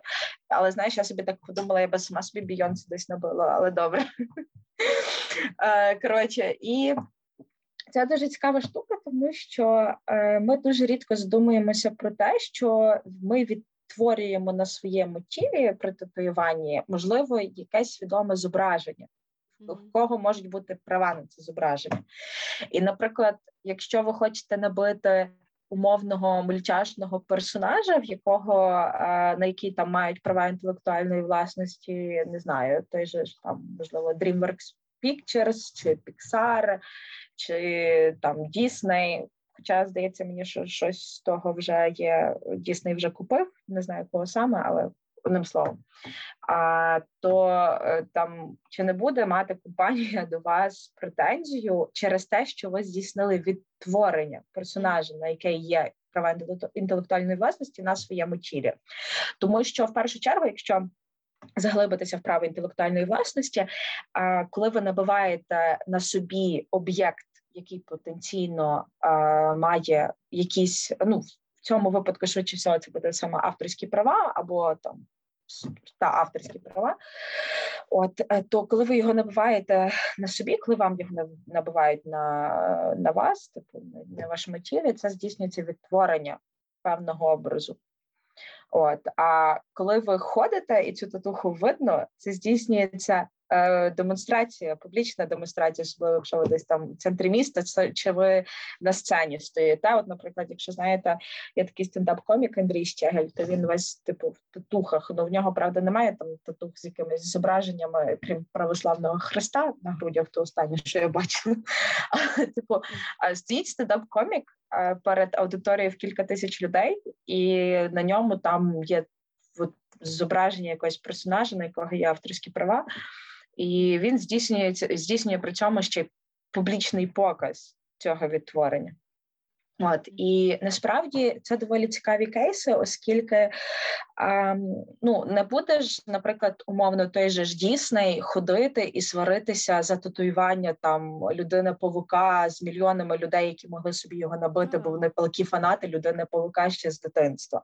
Але знаєш, я собі так подумала, я би сама собі Бійонсе десь набила, але добре. (laughs) Е, коротше, і це дуже цікава штука, тому що е, ми дуже рідко задумуємося про те, що ми від створюємо на своєму тілі при татуюванні, можливо, якесь свідоме зображення, в кого можуть бути права на це зображення. І, наприклад, якщо ви хочете набити умовного мультяшного персонажа, в якого на який там мають права інтелектуальної власності, не знаю, той же там можливо DreamWorks Pictures, чи Pixar, чи там Disney, Хоча здається мені, що щось з того вже є Дісней вже купив, не знаю кого саме, але одним словом. А то е, там чи не буде мати компанія до вас претензію через те, що ви здійснили відтворення персонажа, на яке є права інтелектуальної власності на своєму тілі, тому що в першу чергу, якщо Заглибитися в право інтелектуальної власності, коли ви набиваєте на собі об'єкт, який потенційно а, має якісь, ну в цьому випадку швидше всього, це буде саме авторські права або там та авторські права. От е, то, коли ви його набиваєте на собі, коли вам його набивають на на вас, типу на вашому тілі, це здійснюється відтворення певного образу. От а коли ви ходите і цю татуху видно, це здійснюється е, демонстрація, публічна демонстрація, особливо якщо ви десь там в центрі міста, це чи ви на сцені стоїте. От, наприклад, якщо знаєте, є такий стендап-комік Андрій Щегель, то він весь типу в татухах. Ну в нього правда немає там татух з якимись зображеннями, крім православного хреста на грудях, то останнє, що я бачила. (laughs) Типу, стоїть стендап-комік перед аудиторією в кілька тисяч людей, і на ньому там є зображення якогось персонажа, на якого є авторські права, і він здійснює здійснює при цьому ще публічний показ цього відтворення. От і насправді це доволі цікаві кейси, оскільки а, ну не будеш, наприклад, умовно той же ж Дісней ходити і сваритися за татуювання там людини павука з мільйонами людей, які могли собі його набити, бо вони палки фанати людини павука ще з дитинства.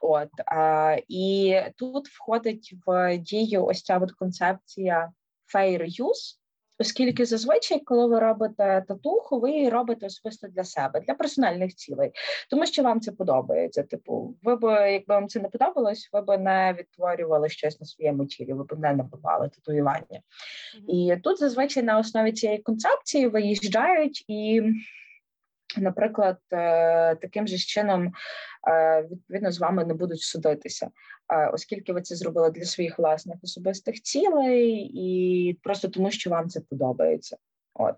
От а, і тут входить в дію ось ця от концепція fair use, Оскільки зазвичай, коли ви робите татуху, ви її робите особисто для себе, для персональних цілей, тому що вам це подобається. Типу, ви б, якби вам це не подобалось, ви б не відтворювали щось на своєму тілі, ви б не набивали татуювання. Mm-hmm. І тут зазвичай на основі цієї концепції виїжджають і наприклад, е, таким же чином е, відповідно з вами не будуть судитися, е, оскільки ви це зробили для своїх власних особистих цілей, і просто тому, що вам це подобається. От.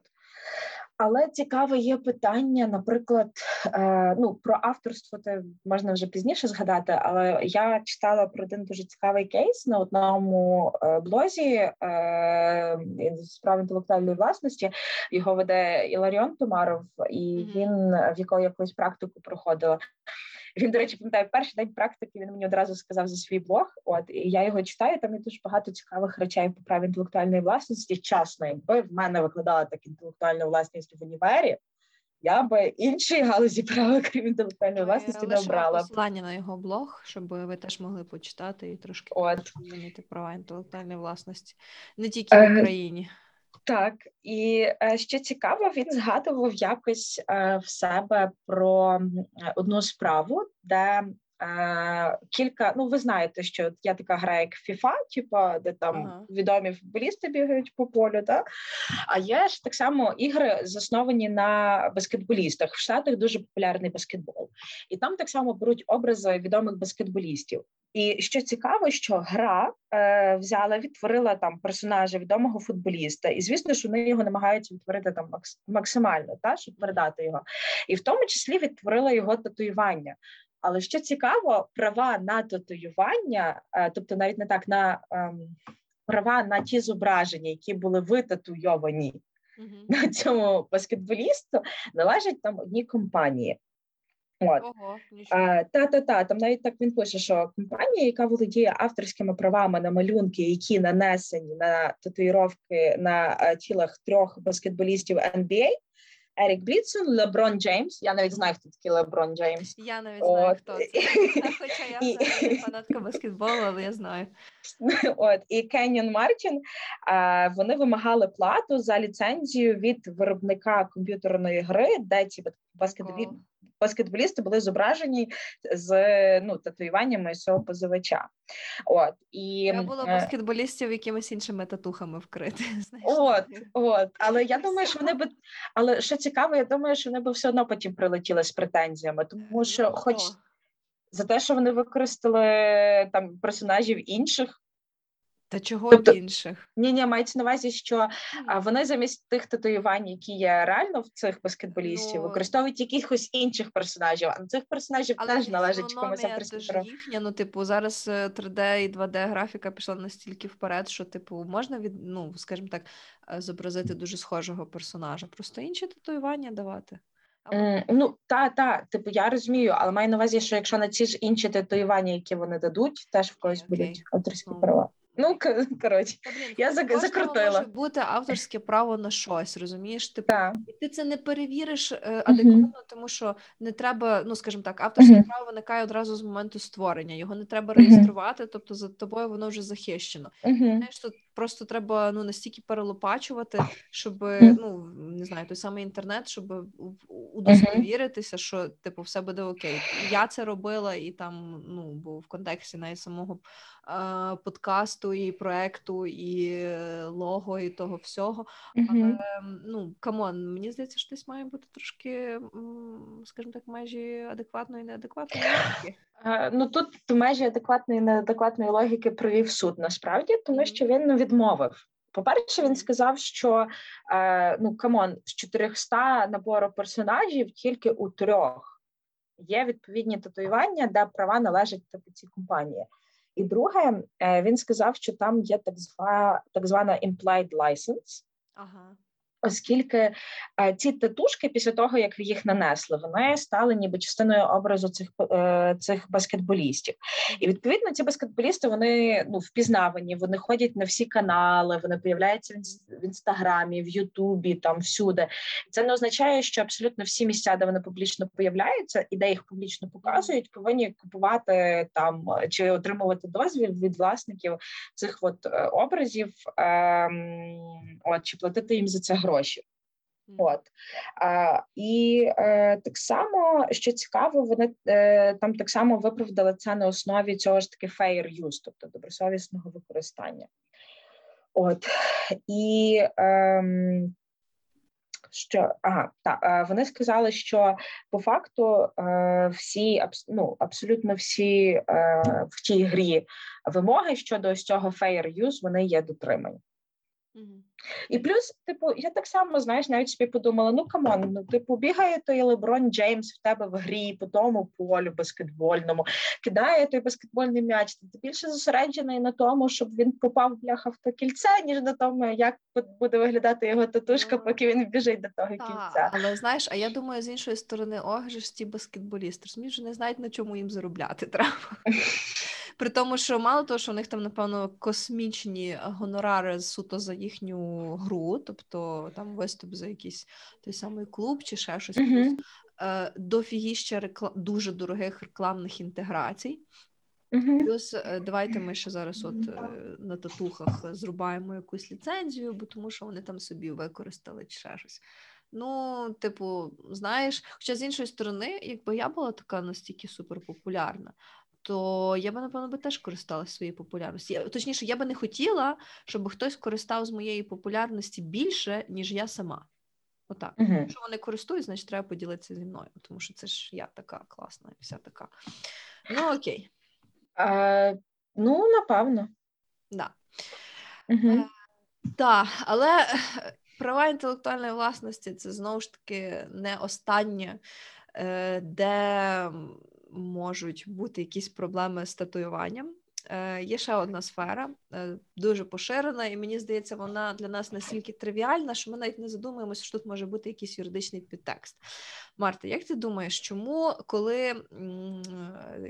Але цікаве є питання, наприклад, е, ну про авторство це можна вже пізніше згадати. Але я читала про один дуже цікавий кейс на одному е, блозі е, справ інтелектуальної власності. Його веде Іларіон Томаров, і він в якої якусь практику проходила. Він, до речі, пам'ятаю, перший день практики він мені одразу сказав за свій блог. От і я його читаю. Там є дуже багато цікавих речей по праві інтелектуальної власності. Часно, якби в мене викладала так інтелектуальну власність в універі. Я би іншій галузі права, крім інтелектуальної власності, не обрала. посилання на його блог, щоб ви теж могли почитати і трошки змінити права інтелектуальної власності не тільки в е, Україні. Так, і ще цікаво, він згадував якось е, в себе про одну справу, де е, кілька. Ну, ви знаєте, що є така гра, як FIFA, типу, де там ага. відомі футболісти бігають по полю, так а є ж так само ігри, засновані на баскетболістах. В Штатах дуже популярний баскетбол, і там так само беруть образи відомих баскетболістів. І що цікаво, що гра е, взяла, відтворила там персонажа відомого футболіста, і звісно, що вони його намагаються відтворити там максимально, та щоб передати його, і в тому числі відтворила його татуювання. Але що цікаво, права на татуювання, е, тобто навіть не так на е, права на ті зображення, які були витатуйовані mm-hmm. на цьому баскетболісту, належать там одній компанії. От та та та там навіть так він пише, що компанія, яка володіє авторськими правами на малюнки, які нанесені на татуїровки на е, тілах трьох баскетболістів NBA, Ерік Блітсон, Леброн Джеймс. Я навіть знаю, хто такий Леброн Джеймс. Я навіть знаю, От. хто це. (laughs) Хоча я взагалі фанатка баскетболу, але я знаю. (laughs) От і Кенyon Мартін. Вони вимагали плату за ліцензію від виробника комп'ютерної гри, де ці баскетболі баскетболісти були зображені з ну татуюваннями цього позивача. От і не було баскетболістів якимись іншими татухами вкрити. (laughs) От, от, але я думаю, що вони би але що цікаво, я думаю, що вони би все одно потім прилетіли з претензіями, тому що, ну, хоч за те, що вони використали там персонажів інших. Та чого Тобто- інших? Ні, ні, мається на увазі, що а, вони замість тих татуювань, які є реально в цих баскетболістів, Ну, використовують якихось інших персонажів. А на цих персонажів теж належить комусь їхня. Ну, типу, зараз е, 3D і 2D графіка пішла настільки вперед, що, типу, можна від, ну, скажімо так, е, зобразити дуже схожого персонажа. Просто інші татуювання давати. М, Ну, та, та, типу, я розумію, але маю на увазі, що якщо на ці ж інші татуювання, які вони дадуть, теж в когось Окей, будуть авторські Ну. права. Ну, (laughs) коротше, я закрутила. може бути авторське право на щось, розумієш? Типу, і ти це не перевіриш е, адекватно, тому що не треба, ну скажімо так, авторське право виникає одразу з моменту створення. Його не треба реєструвати, тобто за тобою воно вже захищено. Знаєш, тут просто треба ну настільки перелопачувати, щоб ну не знаю, той самий інтернет, щоб удостовіритися, що типу все буде окей. Я це робила, і там ну бо в контексті навіть самого е, подкасту і проекту, і е, лого, і того всього. Ем, ну come on, мені здається, що десь має бути трошки, скажімо так, межі адекватної і неадекватної (laughs) Ну тут в межі адекватної і неадекватної логіки провів суд насправді, тому що він ну, відмовив. По-перше, він сказав, що е, ну come on, з 400 набору персонажів тільки у трьох є відповідні татуювання, де права належать типу, цій компанії. І друге, е, він сказав, що там є так звана так звана implied license, Ага. Оскільки е, ці татушки, після того як їх нанесли, вони стали ніби частиною образу цих е, цих баскетболістів. І відповідно ці баскетболісти вони ну впізнавані, вони ходять на всі канали, вони появляються в інстаграмі, в Ютубі, там всюди. Це не означає, що абсолютно всі місця, де вони публічно появляються і де їх публічно показують, повинні купувати там чи отримувати дозвіл від власників цих от е, образів, ем, от чи платити їм за це гроші. Мгм. От а, і е, так само, що цікаво, вони е, там так само виправдали це на основі цього ж таки fair use, тобто добросовісного використання. От і ем, що ага, так, е, вони сказали, що по факту е, всі абс- ну, абсолютно всі е, в тій грі вимоги щодо ось цього fair use, вони є дотримані. І плюс, типу, я так само знаєш, навіть собі подумала: ну come on, ну типу, бігає той Леброн Джеймс в тебе в грі по тому полю баскетбольному, кидає той баскетбольний м'яч. Ти більше зосереджений на тому, щоб він попав бляха в то кільце, ніж на тому, як буде виглядати його татушка, поки він біжить до того Та, кільця. але знаєш, а я думаю, з іншої сторони, ж ті баскетболісти, розумієш, не знають, на чому їм заробляти треба. (laughs) При тому, що мало того, що у них там, напевно, космічні гонорари суто за їхню гру, тобто там виступ за якийсь той самий клуб чи ще щось, Мгм. е, дофігіща рекла... дуже дорогих рекламних інтеграцій. Мгм. Плюс е, давайте ми ще зараз от е, на татухах зрубаємо якусь ліцензію, бо тому що вони там собі використали чи ще щось. Ну, типу, знаєш, хоча з іншої сторони, якби я була така настільки суперпопулярна, то я би, напевно, би теж користалася своєю популярністю. Я, точніше, я би не хотіла, щоб хтось користав з моєї популярності більше, ніж я сама. Отак. Мгм. Якщо вони користують, значить треба поділитися зі мною, тому що це ж я така класна, і вся така. Ну, окей, Е, ну, напевно. да. Мгм. Так, але е, права інтелектуальної власності це знову ж таки не останнє, е, де можуть бути якісь проблеми з татуюванням. Е, Є ще одна сфера, е, дуже поширена, і мені здається, вона для нас настільки тривіальна, що ми навіть не задумуємося, що тут може бути якийсь юридичний підтекст. Марта, як ти думаєш, чому, коли е,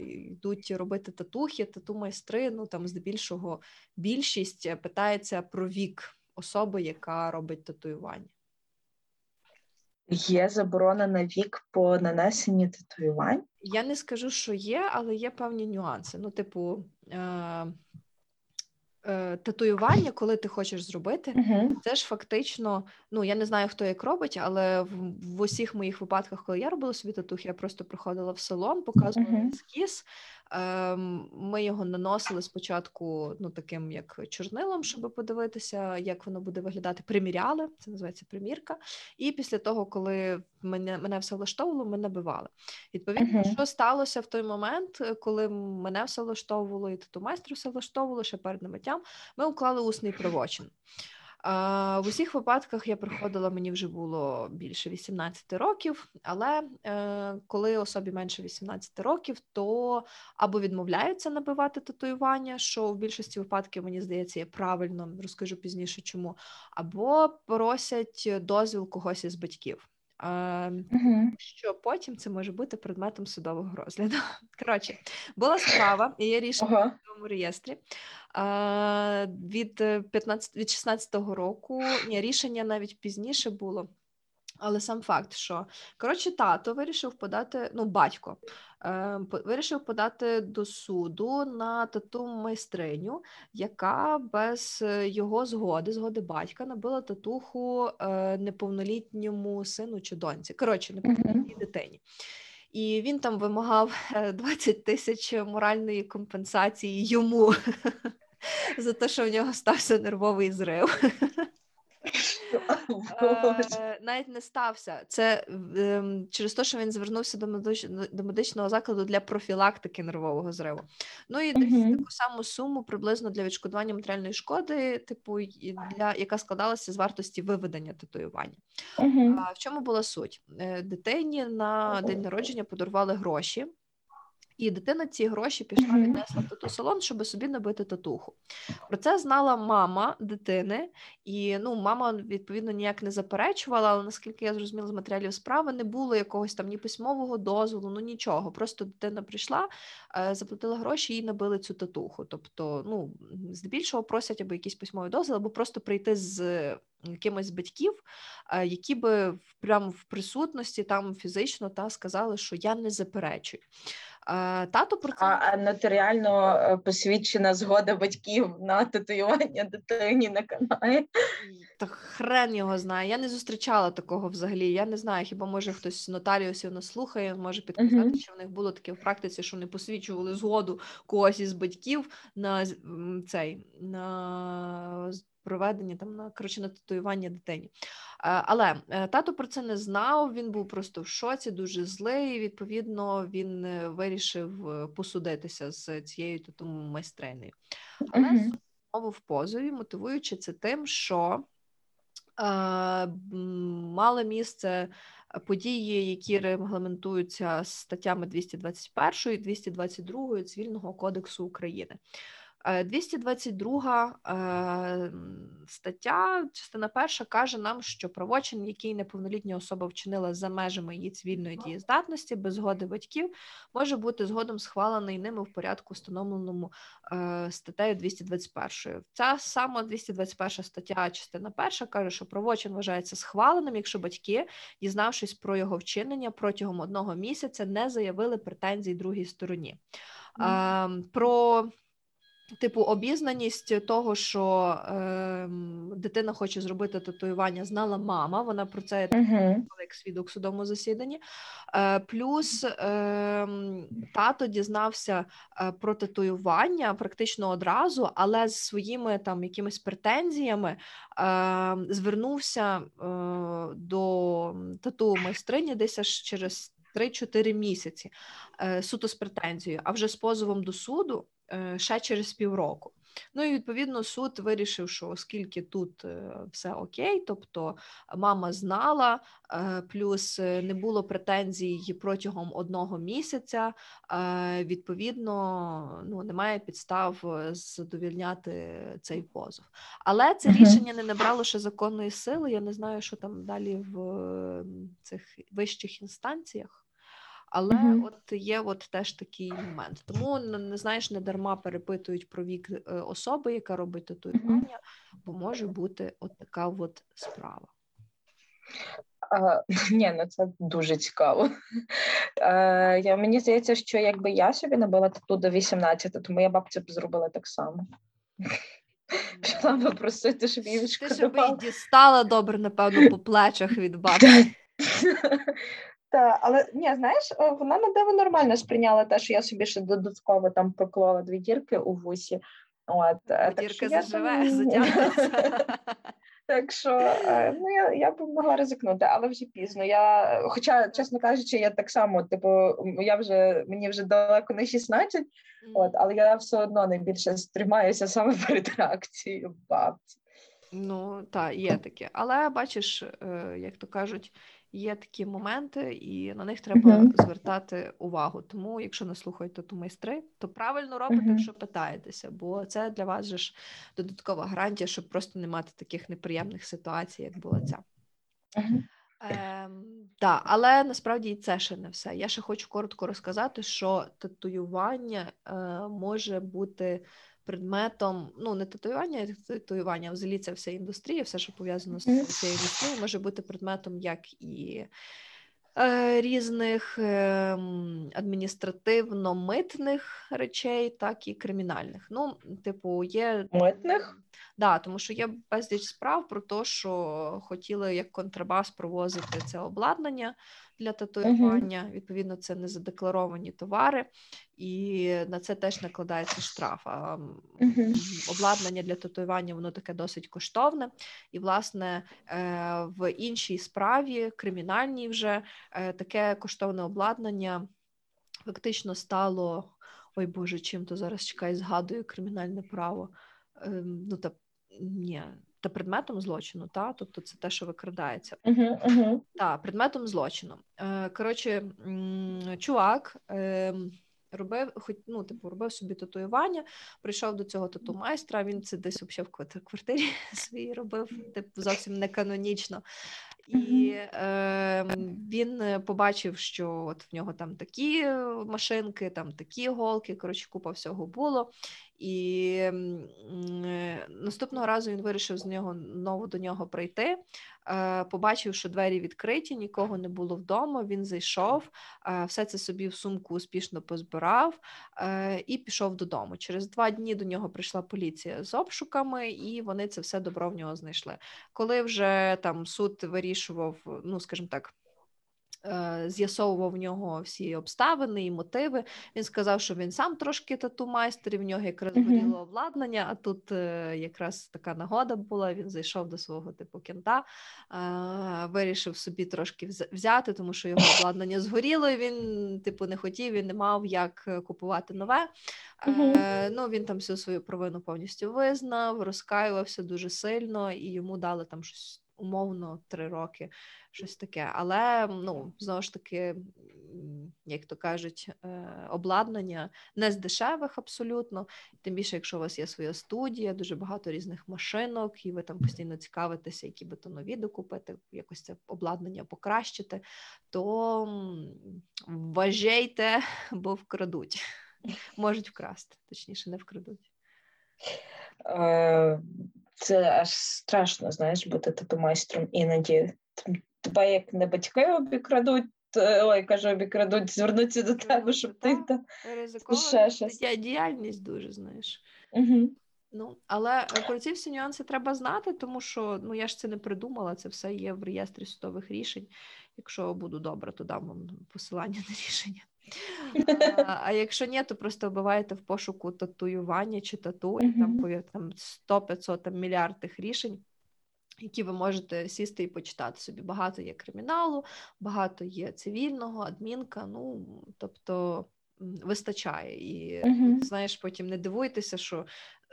йдуть робити татухи, тату майстри, ну там здебільшого більшість питається про вік особи, яка робить татуювання? Є заборона на вік по нанесенні татуювань. Я не скажу, що є, але є певні нюанси. Ну, типу, е- е- татуювання, коли ти хочеш зробити, Угу. це ж фактично, ну я не знаю, хто як робить, але в, в усіх моїх випадках, коли я робила собі татухи, я просто приходила в салон, показувала ескіз, Ем, Ми його наносили спочатку, ну таким як чорнилом, щоб подивитися, як воно буде виглядати. Приміряли, це називається примірка. І після того, коли мене мене все влаштовувало, ми набивали. Відповідно, uh-huh. що сталося в той момент, коли мене все влаштовувало, і тату майстру все влаштовувало ще перед намиттям, ми уклали усний правочин. В усіх випадках я приходила, мені вже було більше 18 років, але е, коли особі менше 18 років, то або відмовляються набивати татуювання, що в більшості випадків, мені здається, є правильно, розкажу пізніше чому, або просять дозвіл когось із батьків. Uh-huh. Що потім це може бути предметом судового розгляду. (laughs) Коротше, була справа, і є рішення в цьому реєстрі від 15, від 16-го року. Ні, рішення навіть пізніше було. Але сам факт, що коротше, тато вирішив подати, ну, батько е, вирішив подати до суду на тату майстриню, яка без його згоди, згоди батька, набила татуху е, неповнолітньому сину чи доньці. Коротше, неповнолітній дитині. І він там вимагав 20 е, тисяч моральної компенсації йому (laughs) за те, що в нього стався нервовий зрив. (laughs) (laughs) Е, навіть не стався. Це ем, через те, що він звернувся до до медичного закладу для профілактики нервового зриву. Ну і десь таку саму суму приблизно для відшкодування матеріальної шкоди, типу, для яка складалася з вартості виведення татуювання. А в чому була суть? Е, дитині на день народження подарували гроші. І дитина ці гроші пішла, віднесла в тату салон, щоб собі набити татуху. Про це знала мама дитини, і ну, мама відповідно ніяк не заперечувала, але наскільки я зрозуміла з матеріалів справи, не було якогось там ні письмового дозволу, ну нічого. Просто дитина прийшла, е, заплатила гроші і набили цю татуху. Тобто, ну здебільшого просять або якийсь письмовий дозвіл, або просто прийти з. Якимось батьків, е, які би прямо в присутності там фізично та сказали, що я не заперечую. Тато про це а нотаріально е, посвідчена згода батьків на татуювання дитині на каналі. Та хрен його знає. Я не зустрічала такого взагалі. Я не знаю, хіба може хтось з нотаріусів нас слухає, може підказати, uh-huh. що в них було таке в практиці, що вони посвідчували згоду когось із батьків на цей на проведення там на коротше на татуювання дитині. Але е, тато про це не знав. Він був просто в шоці, дуже злий. Відповідно, він е, вирішив е, посудитися з цією тату майстринею. Але uh-huh. знову в позові, мотивуючи це тим, що е, мали місце. Події, які регламентуються статтями 221 і 222 Цивільного кодексу України. 222 е, е, стаття, частина перша, каже нам, що правочин, який неповнолітня особа вчинила за межами її цивільної дієздатності, без згоди батьків, може бути згодом схвалений ними в порядку, встановленому е, статтею 221. Ця сама 221 стаття, частина перша, каже, що правочин вважається схваленим, якщо батьки, дізнавшись про його вчинення протягом одного місяця, не заявили претензій другій стороні. Mm. Про Типу, обізнаність того, що е, дитина хоче зробити татуювання, знала мама. Вона про це uh-huh. як свідок в судовому засіданні. Е, Плюс е, тато дізнався е, про татуювання практично одразу, але з своїми там якимись претензіями е, звернувся е, до тату майстрині десь аж через 3-4 місяці е, суто з претензією, а вже з позовом до суду. Е, ще через півроку. Ну і відповідно суд вирішив, що оскільки тут е, все окей, тобто мама знала, е, плюс не було претензій протягом одного місяця, відповідно, ну немає підстав задовільняти цей позов. Але це рішення не набрало ще законної сили. Я не знаю, що там далі в цих вищих інстанціях. Але mm-hmm. от є от теж такий момент. Тому не знаєш, не дарма перепитують про вік е, особи, яка робить татуювання, mm-hmm. бо може бути от така от справа. А, (laughs) Ні, ну це дуже цікаво. А, я, Мені здається, що якби я собі набила тату до 18, то моя бабця б зробила так само. (laughs) Пішла би просити, щоб її. Ти щоб її дістала добре, напевно, по плечах від (laughs) бабці. Так, але ні, знаєш, е, вона на диво нормально сприйняла те, що я собі ще додатково там проклала дві дірки у вусі. От, е, Дірка заживе, затягнеться. (laughs) Так що е, ну я я б могла ризикнути, але вже пізно. Я, Хоча, чесно кажучи, я так само, типу, я вже мені вже далеко не 16, от, але я все одно найбільше стримаюся саме перед реакцією бабці. Ну, так, є таке. Але бачиш, як то кажуть, є такі моменти, і на них треба uh-huh. звертати увагу. Тому, якщо не слухаєте ту майстри, то правильно робите, uh-huh. якщо питаєтеся, бо це для вас же ж додаткова гарантія, щоб просто не мати таких неприємних ситуацій, як була ця. Uh-huh. Ем, Так, але насправді і це ще не все. Я ще хочу коротко розказати, що татуювання е, може бути предметом, ну не татуювання, а татуювання, а взагалі це вся індустрія, все, що пов'язано з цією індустрією, може бути предметом як і е, різних е, адміністративно-митних речей, так і кримінальних. Ну, типу, є митних. Да, тому що є безліч справ про те, що хотіли як контрабас провозити це обладнання для татуювання. Uh-huh. Відповідно, це не задекларовані товари, і на це теж накладається штраф. А uh-huh. Обладнання для татуювання воно таке досить коштовне. І, власне, е, в іншій справі, кримінальній вже е, таке коштовне обладнання фактично стало. Ой Боже, чим то зараз чекай, згадую кримінальне право. Ем, ну та ні, та предметом злочину, та тобто це те, що викрадається, uh-huh, uh-huh. та предметом злочину. Е, коротше, чувак. Ем, робив, хоч ну, типу, робив собі татуювання, прийшов до цього тату майстра. Він це десь взагалі в квартирі (laughs) своїй робив, типу, зовсім не канонічно. І е, він побачив, що от в нього там такі машинки, там такі голки. Коротше, купа всього було. І е, наступного разу він вирішив з нього знову до нього прийти. Е, побачив, що двері відкриті, нікого не було вдома. Він зайшов, е, все це собі в сумку успішно позбирав і пішов додому. Через два дні до нього прийшла поліція з обшуками, і вони це все добро в нього знайшли. Коли вже там суд вирішував, ну скажімо так. Е, з'ясовував в нього всі обставини і мотиви. Він сказав, що він сам трошки тату майстер, і в нього якраз горіло uh-huh. обладнання. А тут е, якраз така нагода була. Він зайшов до свого типу кента, е, вирішив собі трошки взяти, тому що його обладнання згоріло. і Він, типу, не хотів, він не мав як купувати нове. Uh-huh. Ну він там всю свою провину повністю визнав, розкаювався дуже сильно, і йому дали там щось умовно три роки щось таке. Але ну знову ж таки, як то кажуть, е, обладнання не з дешевих абсолютно. Тим більше, якщо у вас є своя студія, дуже багато різних машинок, і ви там постійно цікавитеся, які би то нові докупити, якось це обладнання покращити, то вважайте, (laughs) бо вкрадуть. (laughs) Можуть вкрасти, точніше, не вкрадуть. Е, це аж страшно, знаєш, бути тату-майстром іноді тебе як не батьки обікрадуть, ой, кажу, обікрадуть, звернуться до тебе, щоб ти та ще щось. діяльність дуже, знаєш. Угу. Ну, але про ці всі нюанси треба знати, тому що ну я ж це не придумала, це все є в реєстрі судових рішень. Якщо буду добра, то дам вам посилання на рішення. А а якщо ні, то просто вбиваєте в пошуку татуювання чи тату, і там там 100-500 там, мільярдних рішень які ви можете сісти і почитати собі. Багато є криміналу, багато є цивільного, адмінка. Ну тобто вистачає. І uh-huh. знаєш, потім не дивуйтеся, що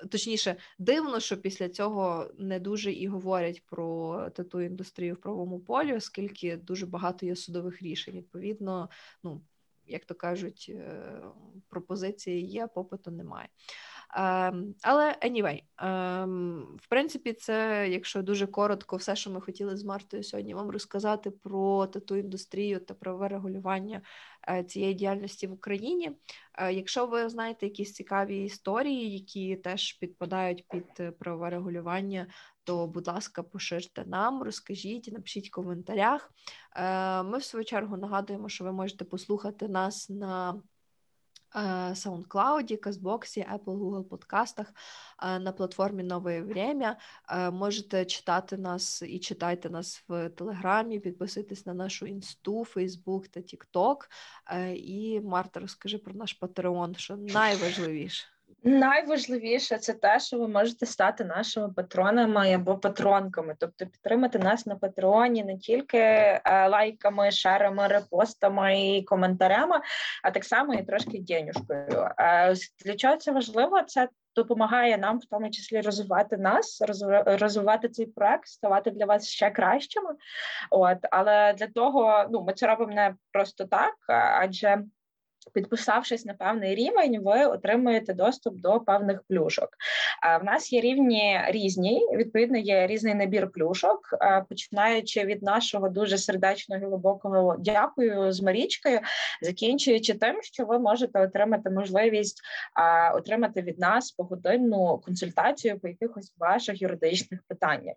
точніше дивно, що після цього не дуже і говорять про тату індустрію в правовому полі, оскільки дуже багато є судових рішень. Відповідно, ну як то кажуть, е, пропозиції є, попиту немає. Ем, але anyway, ем, в принципі, це, якщо дуже коротко, все, що ми хотіли з Мартою сьогодні вам розказати про тату індустрію та правове регулювання е, цієї діяльності в Україні. Е, якщо ви знаєте якісь цікаві історії, які теж підпадають під правове регулювання, то, будь ласка, поширте нам, розкажіть, напишіть в коментарях. Ми в свою чергу нагадуємо, що ви можете послухати нас на SoundCloud, Казбоксі, Apple, Google подкастах на платформі Нове Время. Можете читати нас і читайте нас в Телеграмі, підписуйтесь на нашу інсту, Фейсбук та Тікток. І Марта, розкажи про наш Патреон, що найважливіше. Найважливіше це те, що ви можете стати нашими патронами або патронками, тобто підтримати нас на патреоні не тільки е, лайками, шерами, репостами і коментарями, а так само і трошки денюшкою. Е, для чого це важливо? Це допомагає нам в тому числі розвивати нас, розвивати цей проект, ставати для вас ще кращими. От але для того ну ми це робимо не просто так, адже Підписавшись на певний рівень, ви отримуєте доступ до певних плюшок. В нас є рівні різні. Відповідно, є різний набір плюшок, починаючи від нашого дуже сердечного глибокого дякую з Марічкою, закінчуючи тим, що ви можете отримати можливість отримати від нас погодинну консультацію по якихось ваших юридичних питаннях.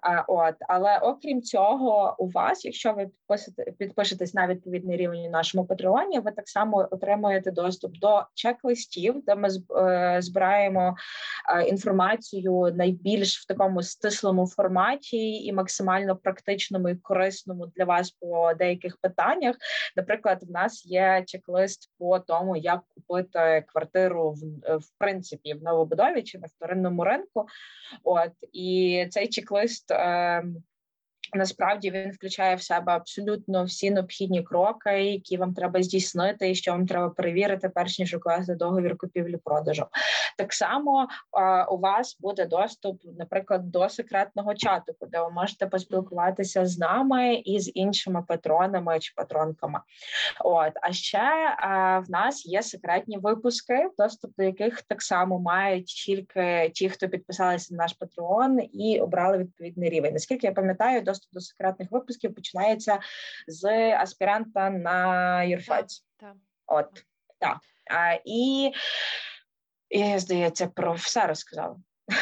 А, От, але окрім цього, у вас, якщо ви підпишете, підпишетесь на відповідний рівень у нашому патреоні, ви так само отримуєте доступ до чек-листів, де ми е, збираємо е, інформацію найбільш в такому стислому форматі і максимально практичному і корисному для вас по деяких питаннях. Наприклад, в нас є чек-лист по тому, як купити квартиру в, в принципі в новобудові чи на вторинному ринку. От і цей чек чек-лист. Ем, насправді він включає в себе абсолютно всі необхідні кроки, які вам треба здійснити, і що вам треба перевірити, перш ніж укласти договір купівлі-продажу. Так само а, у вас буде доступ, наприклад, до секретного чату, де ви можете поспілкуватися з нами і з іншими патронами чи патронками. От а ще а, в нас є секретні випуски, доступ до яких так само мають тільки ті, хто підписалися на наш патрон і обрали відповідний рівень. Наскільки я пам'ятаю, доступ до секретних випусків починається з аспіранта на юрфаці. От так. А, І, і здається, про все розказала. Е,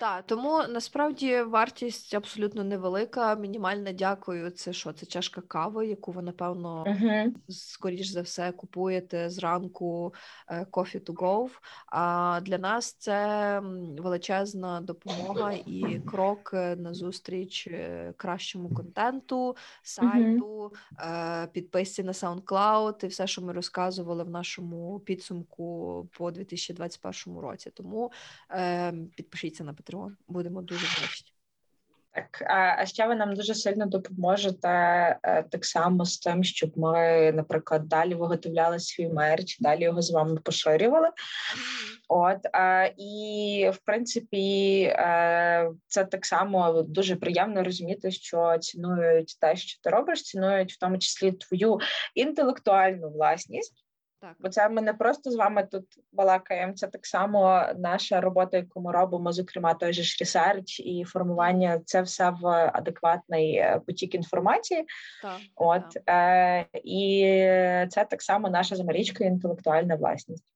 так, тому насправді вартість абсолютно невелика. Мінімальне дякую. Це що? Це чашка кави, яку ви, напевно, uh-huh. скоріш за все купуєте зранку е, coffee to go. А для нас це величезна допомога і крок е, на зустріч кращому контенту, сайту, uh-huh. підписці на SoundCloud і все, що ми розказували в нашому підсумку по 2021 році. Тому ем, підпишіться на Patreon. Будемо дуже вдячні. Так, а ще ви нам дуже сильно допоможете е, так само з тим, щоб ми, наприклад, далі виготовляли свій мерч, далі його з вами поширювали. От і в принципі, е, це так само дуже приємно розуміти, що цінують те, що ти робиш, цінують в тому числі твою інтелектуальну власність. Так. Бо це ми не просто з вами тут балакаємо, це так само наша робота, яку ми робимо, зокрема той же ж ресерч і формування це все в адекватний е, потік інформації. Так, От так. Е, І це так само наша замарічка інтелектуальна власність.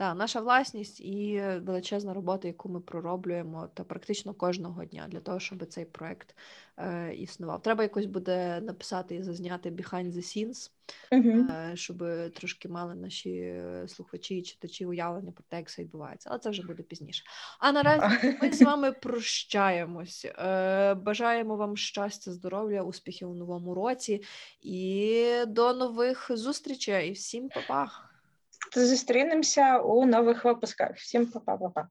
Так, наша власність і величезна робота, яку ми пророблюємо, та практично кожного дня для того, щоб цей проект е, існував. Треба якось буде написати і зазняти behind the scenes, uh-huh. е, щоб трошки мали наші слухачі і читачі уявлення про те, як це відбувається. Але це вже буде пізніше. А наразі ми з (laughs) вами прощаємось. Е, Бажаємо вам щастя, здоров'я, успіхів у новому році і до нових зустрічей. Всім па-па! Зустрінемося у нових випусках. Всім па-па-па-па.